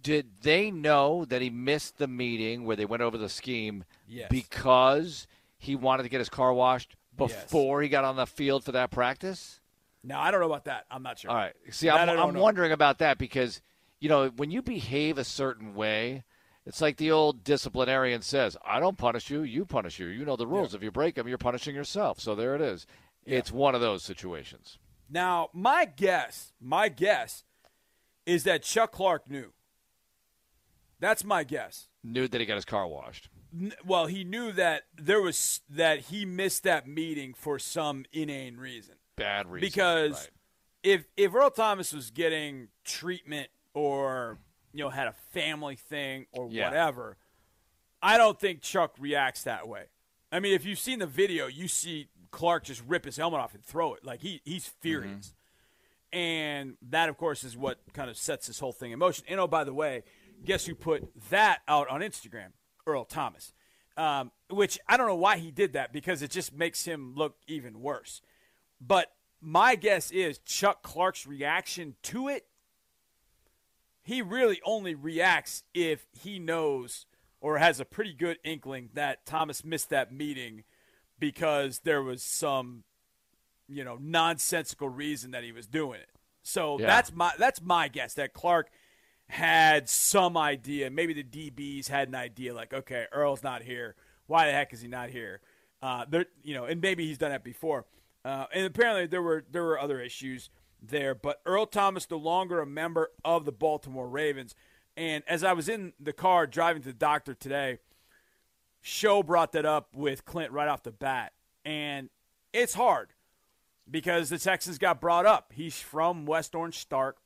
Did they know that he missed the meeting where they went over the scheme yes. because he wanted to get his car washed before yes. he got on the field for that practice? No, I don't know about that. I'm not sure. All right. See, that I'm, I'm wondering about that because, you know, when you behave a certain way, it's like the old disciplinarian says, I don't punish you, you punish you. You know the rules. Yeah. If you break them, you're punishing yourself. So there it is. Yeah. It's one of those situations. Now, my guess, my guess is that Chuck Clark knew. That's my guess. Knew that he got his car washed. Well, he knew that there was that he missed that meeting for some inane reason. Bad reason. Because right. if if Earl Thomas was getting treatment or you know, had a family thing or yeah. whatever, I don't think Chuck reacts that way. I mean, if you've seen the video, you see Clark just rip his helmet off and throw it. Like he he's furious. Mm-hmm. And that of course is what kind of sets this whole thing in motion. And oh by the way, guess who put that out on Instagram? Earl Thomas. Um, which I don't know why he did that because it just makes him look even worse. But my guess is Chuck Clark's reaction to it he really only reacts if he knows or has a pretty good inkling that Thomas missed that meeting because there was some, you know, nonsensical reason that he was doing it. So yeah. that's my that's my guess that Clark had some idea. Maybe the DBs had an idea, like, okay, Earl's not here. Why the heck is he not here? Uh, there, you know, and maybe he's done that before. Uh, and apparently there were there were other issues there. But Earl Thomas no longer a member of the Baltimore Ravens. And as I was in the car driving to the doctor today, Show brought that up with Clint right off the bat. And it's hard because the Texans got brought up. He's from West Orange Stark.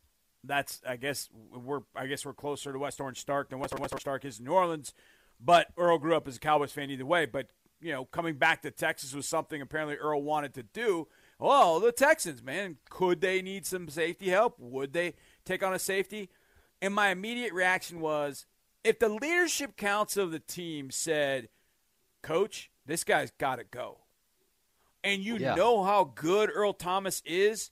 That's I guess we're I guess we're closer to West Orange Stark than West Orange Stark is New Orleans. But Earl grew up as a Cowboys fan either way. But you know, coming back to Texas was something apparently Earl wanted to do. Well, the Texans, man, could they need some safety help? Would they take on a safety? And my immediate reaction was if the leadership council of the team said, Coach, this guy's got to go, and you Yeah. know how good Earl Thomas is,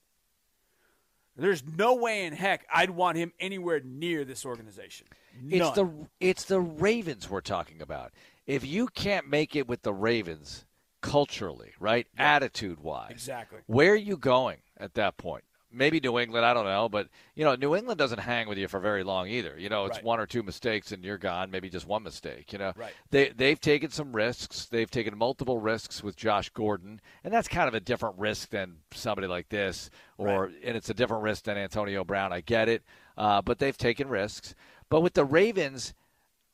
there's no way in heck I'd want him anywhere near this organization. It's the it's the Ravens we're talking about. If you can't make it with the Ravens culturally, right, attitude wise, Exactly. where are you going at that point? Maybe New England, I don't know, but you know, New England doesn't hang with you for very long either. You know, it's Right. one or two mistakes and you're gone. Maybe just one mistake. You know, Right. they they've taken some risks. They've taken multiple risks with Josh Gordon, and that's kind of a different risk than somebody like this, or and it's a different risk than Antonio Brown. I get it, uh, but they've taken risks. But with the Ravens,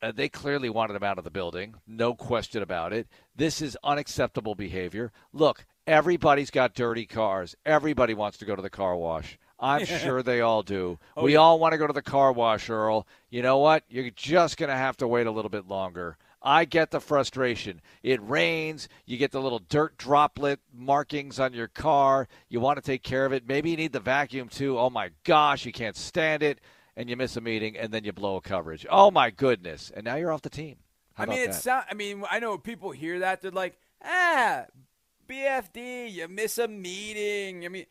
uh, they clearly wanted him out of the building, no question about it. This is unacceptable behavior. Look, everybody's got dirty cars. Everybody wants to go to the car wash. I'm sure they all do. Oh, we yeah. all want to go to the car wash, Earl. You know what? You're just going to have to wait a little bit longer. I get the frustration. It rains. You get the little dirt droplet markings on your car. You want to take care of it. Maybe you need the vacuum too. Oh my gosh, you can't stand it. And you miss a meeting and then you blow a coverage. Oh my goodness. And now you're off the team. How I mean, it's not, I mean, I know people hear that they're like, ah, BFD, you miss a meeting. I mean,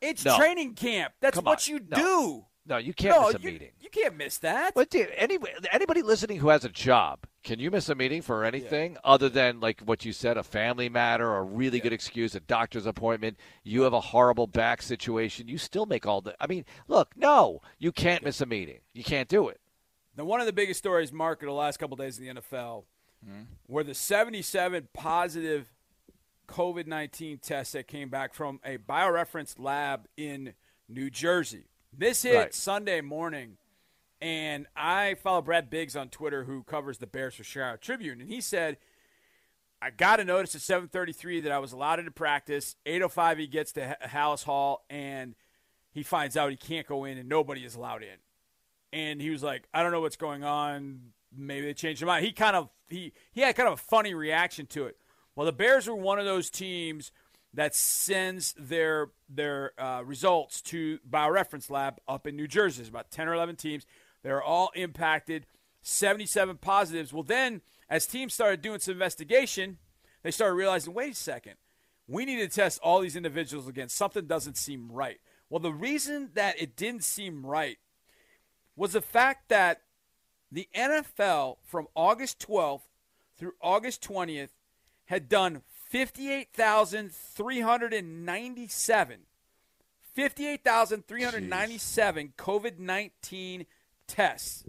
it's No. training camp. That's Come what on. you No. do. No, you can't No, miss a you- meeting. You can't miss that. But dude, any, anybody listening who has a job, can you miss a meeting for anything other than like what you said, a family matter, a really good excuse, a doctor's appointment? You have a horrible back situation. You still make all the. I mean, look, no, you can't miss a meeting. You can't do it. Now, one of the biggest stories, Mark, in the last couple days in the NFL hmm? were the 77 positive COVID 19 tests that came back from a bioreference lab in New Jersey. This hit Right. Sunday morning, and I follow Brad Biggs on Twitter, who covers the Bears for Chicago Tribune, and he said, I got a notice at 7:33 that I was allowed into practice. 8:05 he gets to Ha- Halas Hall, and he finds out he can't go in, and nobody is allowed in and he was like, I don't know what's going on. Maybe they changed their mind. He kind of he he had kind of a funny reaction to it. Well, the Bears were one of those teams that sends their their uh, results to BioReference Lab up in New Jersey. There's about ten or eleven teams. They're all impacted. Seventy-seven positives. Well, then as teams started doing some investigation, they started realizing, wait a second, we need to test all these individuals again. Something doesn't seem right. Well, the reason that it didn't seem right was the fact that the NFL from August 12th through August 20th had done 58,397 58,397 COVID-19 tests.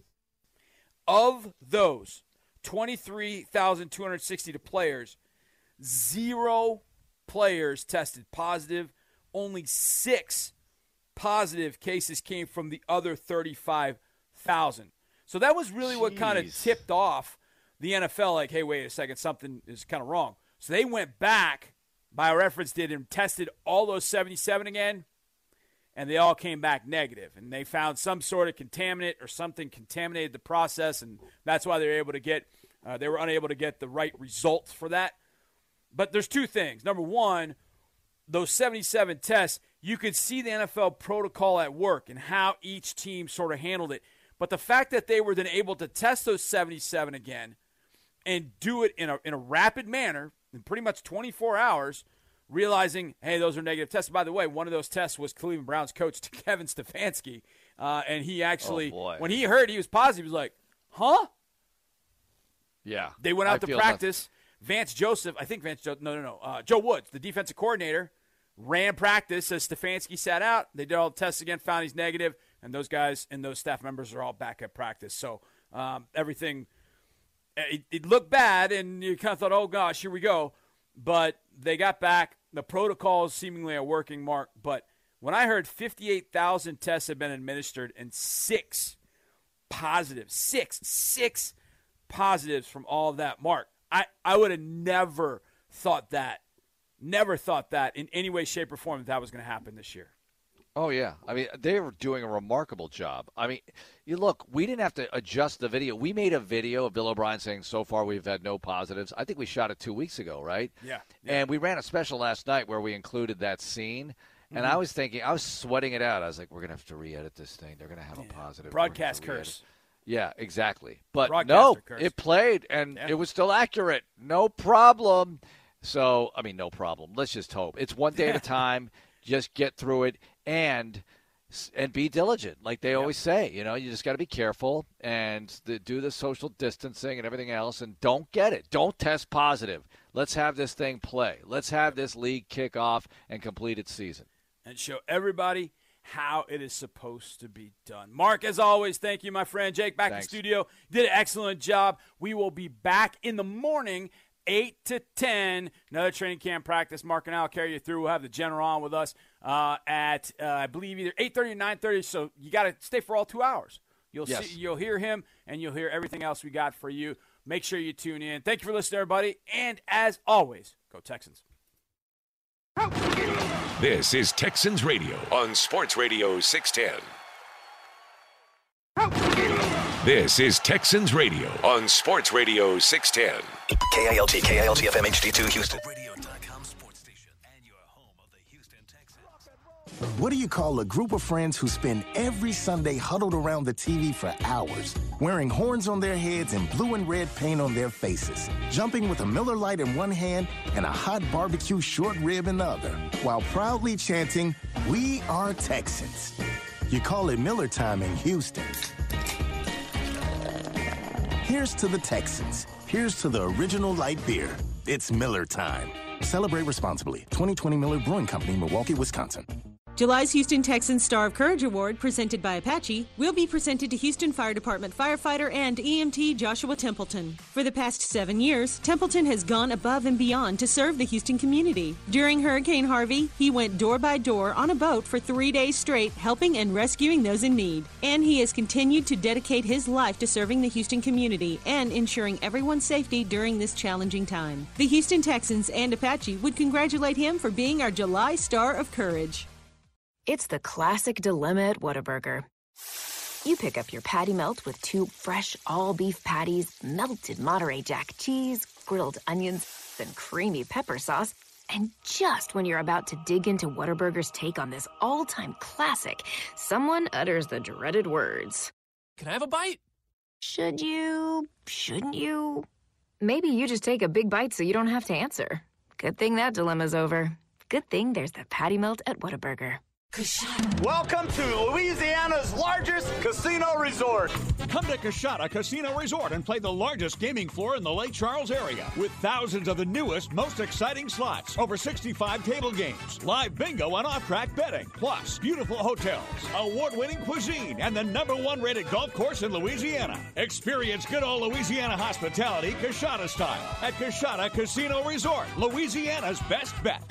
Of those, 23,260 to players, zero players tested positive. Only six positive cases came from the other 35,000. So that was really what kind of tipped off the NFL like, hey, wait a second, something is kind of wrong. So they went back, BioReference did, and tested all those 77 again, and they all came back. And they found some sort of contaminant or something contaminated the process, and that's why they were able to get, uh, they were unable to get the right results for that. But there's two things. Number one, those 77 tests, you could see the NFL protocol at work and how each team sort of handled it. But the fact that they were then able to test those 77 again and do it in a, in a rapid manner in pretty much 24 hours, realizing, hey, those are negative tests. By the way, one of those tests was Cleveland Browns coach Kevin Stefanski. Uh, and he actually, Oh, when he heard he was positive, he was like, huh? Yeah. They went out I to practice. Vance Joseph, I think Vance, jo- no, no, no, uh, Joe Woods, the defensive coordinator, ran practice as Stefanski sat out. They did all the tests again, found he's negative, and those guys and those staff members are all back at practice. So um, everything, it, it looked bad, and you kind of thought, oh gosh, here we go. But they got back. The protocols seemingly are working, Mark. But when I heard 58,000 tests have been administered and six positives, six, six positives from all of that. Mark, I, I would have never thought that, never thought that in any way, shape, or form that that was going to happen this year. Oh yeah, I mean they were doing a remarkable job. I mean, you look, we didn't have to adjust the video. We made a video of Bill O'Brien saying so far we've had no positives. I think we shot it two weeks ago, right? Yeah. And we ran a special last night where we included that scene. And I mm-hmm. was thinking, I was sweating it out. I was like, we're gonna have to re-edit this thing. They're gonna have a positive We're gonna have Broadcast curse. Yeah, exactly. But Broadcaster no, curse. it played and it was still accurate. No problem. So, I mean, no problem. Let's just hope. It's one day at a time. Just get through it and and be diligent. Like they always say, you know, you just got to be careful and the, do the social distancing and everything else and don't get it. Don't test positive. Let's have this thing play. Let's have this league kick off and complete its season. and show everybody how it is supposed to be done. Mark, as always, thank you, my friend. Jake, back Thanks. in studio, did an excellent job. We will be back in the morning. 8 to 10, another training camp practice. Mark and I will carry you through. We'll have the general on with us uh, at, uh, I believe, either 8.30 or 9.30, so you got to stay for all two hours. You'll Yes. see, you'll hear him, and you'll hear everything else we got for you. Make sure you tune in. Thank you for listening, everybody. And as always, go Texans. This is Texans Radio on Sports Radio 610. This is Texans Radio on Sports Radio 610. KILT, KILT FM HD2 Houston. What do you call a group of friends who spend every Sunday huddled around the TV for hours, wearing horns on their heads and blue and red paint on their faces, jumping with a Miller Lite in one hand and a hot barbecue short rib in the other, while proudly chanting, We are Texans? You call it Miller time in Houston. Here's to the Texans. Here's to the original light beer. It's Miller time. Celebrate responsibly. 2020 Miller Brewing Company, Milwaukee, Wisconsin. July's Houston Texans Star of Courage Award, presented by Apache, will be presented to Houston Fire Department firefighter and EMT Joshua Templeton. For the past seven years, Templeton has gone above and beyond to serve the Houston community. During Hurricane Harvey, he went door by door on a boat for three days straight, helping and rescuing those in need. And he has continued to dedicate his life to serving the Houston community and ensuring everyone's safety during this challenging time. The Houston Texans and Apache would congratulate him for being our July Star of Courage. It's the classic dilemma at Whataburger. You pick up your patty melt with two fresh all beef patties, melted Monterey Jack cheese, grilled onions, and creamy pepper sauce. And just when you're about to dig into Whataburger's take on this all time classic, someone utters the dreaded words Can I have a bite? Should you? Shouldn't you? Maybe you just take a big bite so you don't have to answer. Good thing that dilemma's over. Good thing there's the patty melt at Whataburger. Welcome to Louisiana's largest casino resort. Come to Coushatta Casino Resort and play the largest gaming floor in the Lake Charles area with thousands of the newest, most exciting slots, over 65 table games, live bingo and off-track betting, plus beautiful hotels, award-winning cuisine, and the number one rated golf course in Louisiana. Experience good old Louisiana hospitality Coushatta style at Coushatta Casino Resort, Louisiana's best bet.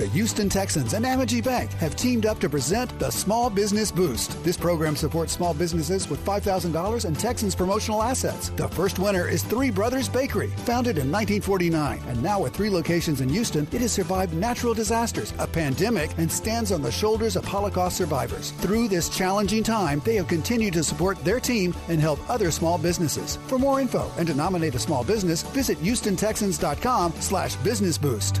The Houston Texans and Amegy Bank have teamed up to present the Small Business Boost. This program supports small businesses with $5,000 in Texans promotional assets. The first winner is Three Brothers Bakery, founded in 1949. And now with three locations in Houston, it has survived natural disasters, a pandemic, and stands on the shoulders of Holocaust survivors. Through this challenging time, they have continued to support their team and help other small businesses. For more info and to nominate a small business, visit HoustonTexans.com slash business boost.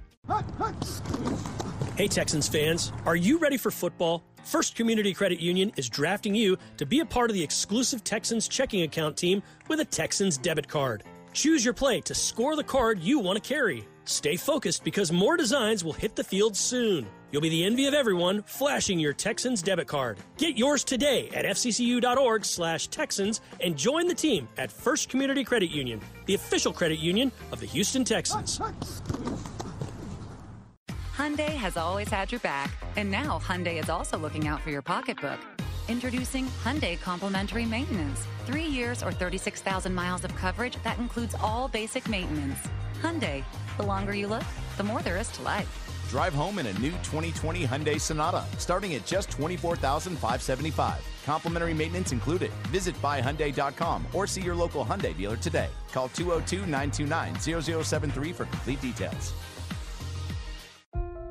Hey, Texans fans, are you ready for football? First Community Credit Union is drafting you to be a part of the exclusive Texans checking account team with a Texans debit card. Choose your play to score the card you want to carry. Stay focused because more designs will hit the field soon. You'll be the envy of everyone flashing your Texans debit card. Get yours today at fccu.org slash Texans and join the team at First Community Credit Union, the official credit union of the Houston Texans. Hyundai has always had your back, and now Hyundai is also looking out for your pocketbook. Introducing Hyundai Complimentary Maintenance. Three years or 36,000 miles of coverage that includes all basic maintenance. Hyundai, The longer you look, the more there is to life. Drive home in a new 2020 Hyundai Sonata, starting at just 24575 Complimentary maintenance included. Visit buyhyundai.com or see your local Hyundai dealer today. Call 202-929-0073 for complete details.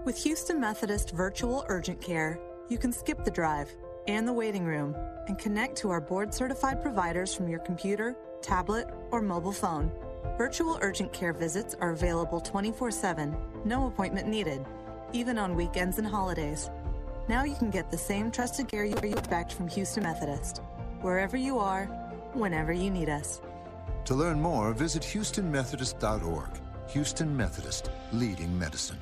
With Houston Methodist Virtual Urgent Care, you can skip the drive and the waiting room and connect to our board certified providers from your computer, tablet, or mobile phone. Virtual urgent care visits are available 24 7, no appointment needed, even on weekends and holidays. Now you can get the same trusted care you expect from Houston Methodist, wherever you are, whenever you need us. To learn more, visit HoustonMethodist.org. Houston Methodist, leading medicine.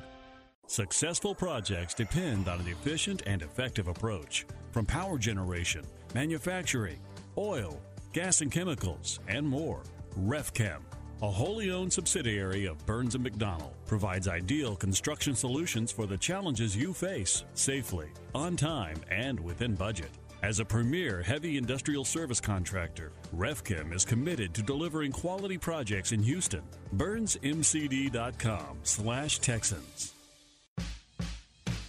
Successful projects depend on an efficient and effective approach. From power generation, manufacturing, oil, gas and chemicals, and more, RefChem, a wholly owned subsidiary of Burns & McDonnell, provides ideal construction solutions for the challenges you face safely, on time, and within budget. As a premier heavy industrial service contractor, RefChem is committed to delivering quality projects in Houston. BurnsMCD.com slash Texans.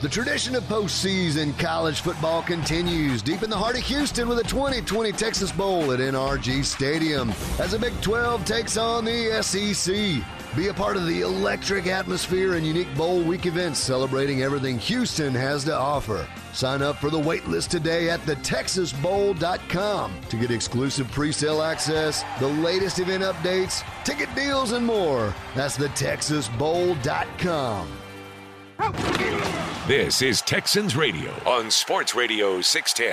The tradition of postseason college football continues deep in the heart of Houston with a 2020 Texas Bowl at NRG Stadium as the Big 12 takes on the SEC. Be a part of the electric atmosphere and unique bowl week events celebrating everything Houston has to offer. Sign up for the waitlist today at thetexasbowl.com to get exclusive pre-sale access, the latest event updates, ticket deals, and more. That's thetexasbowl.com. This is Texans Radio on Sports Radio 610.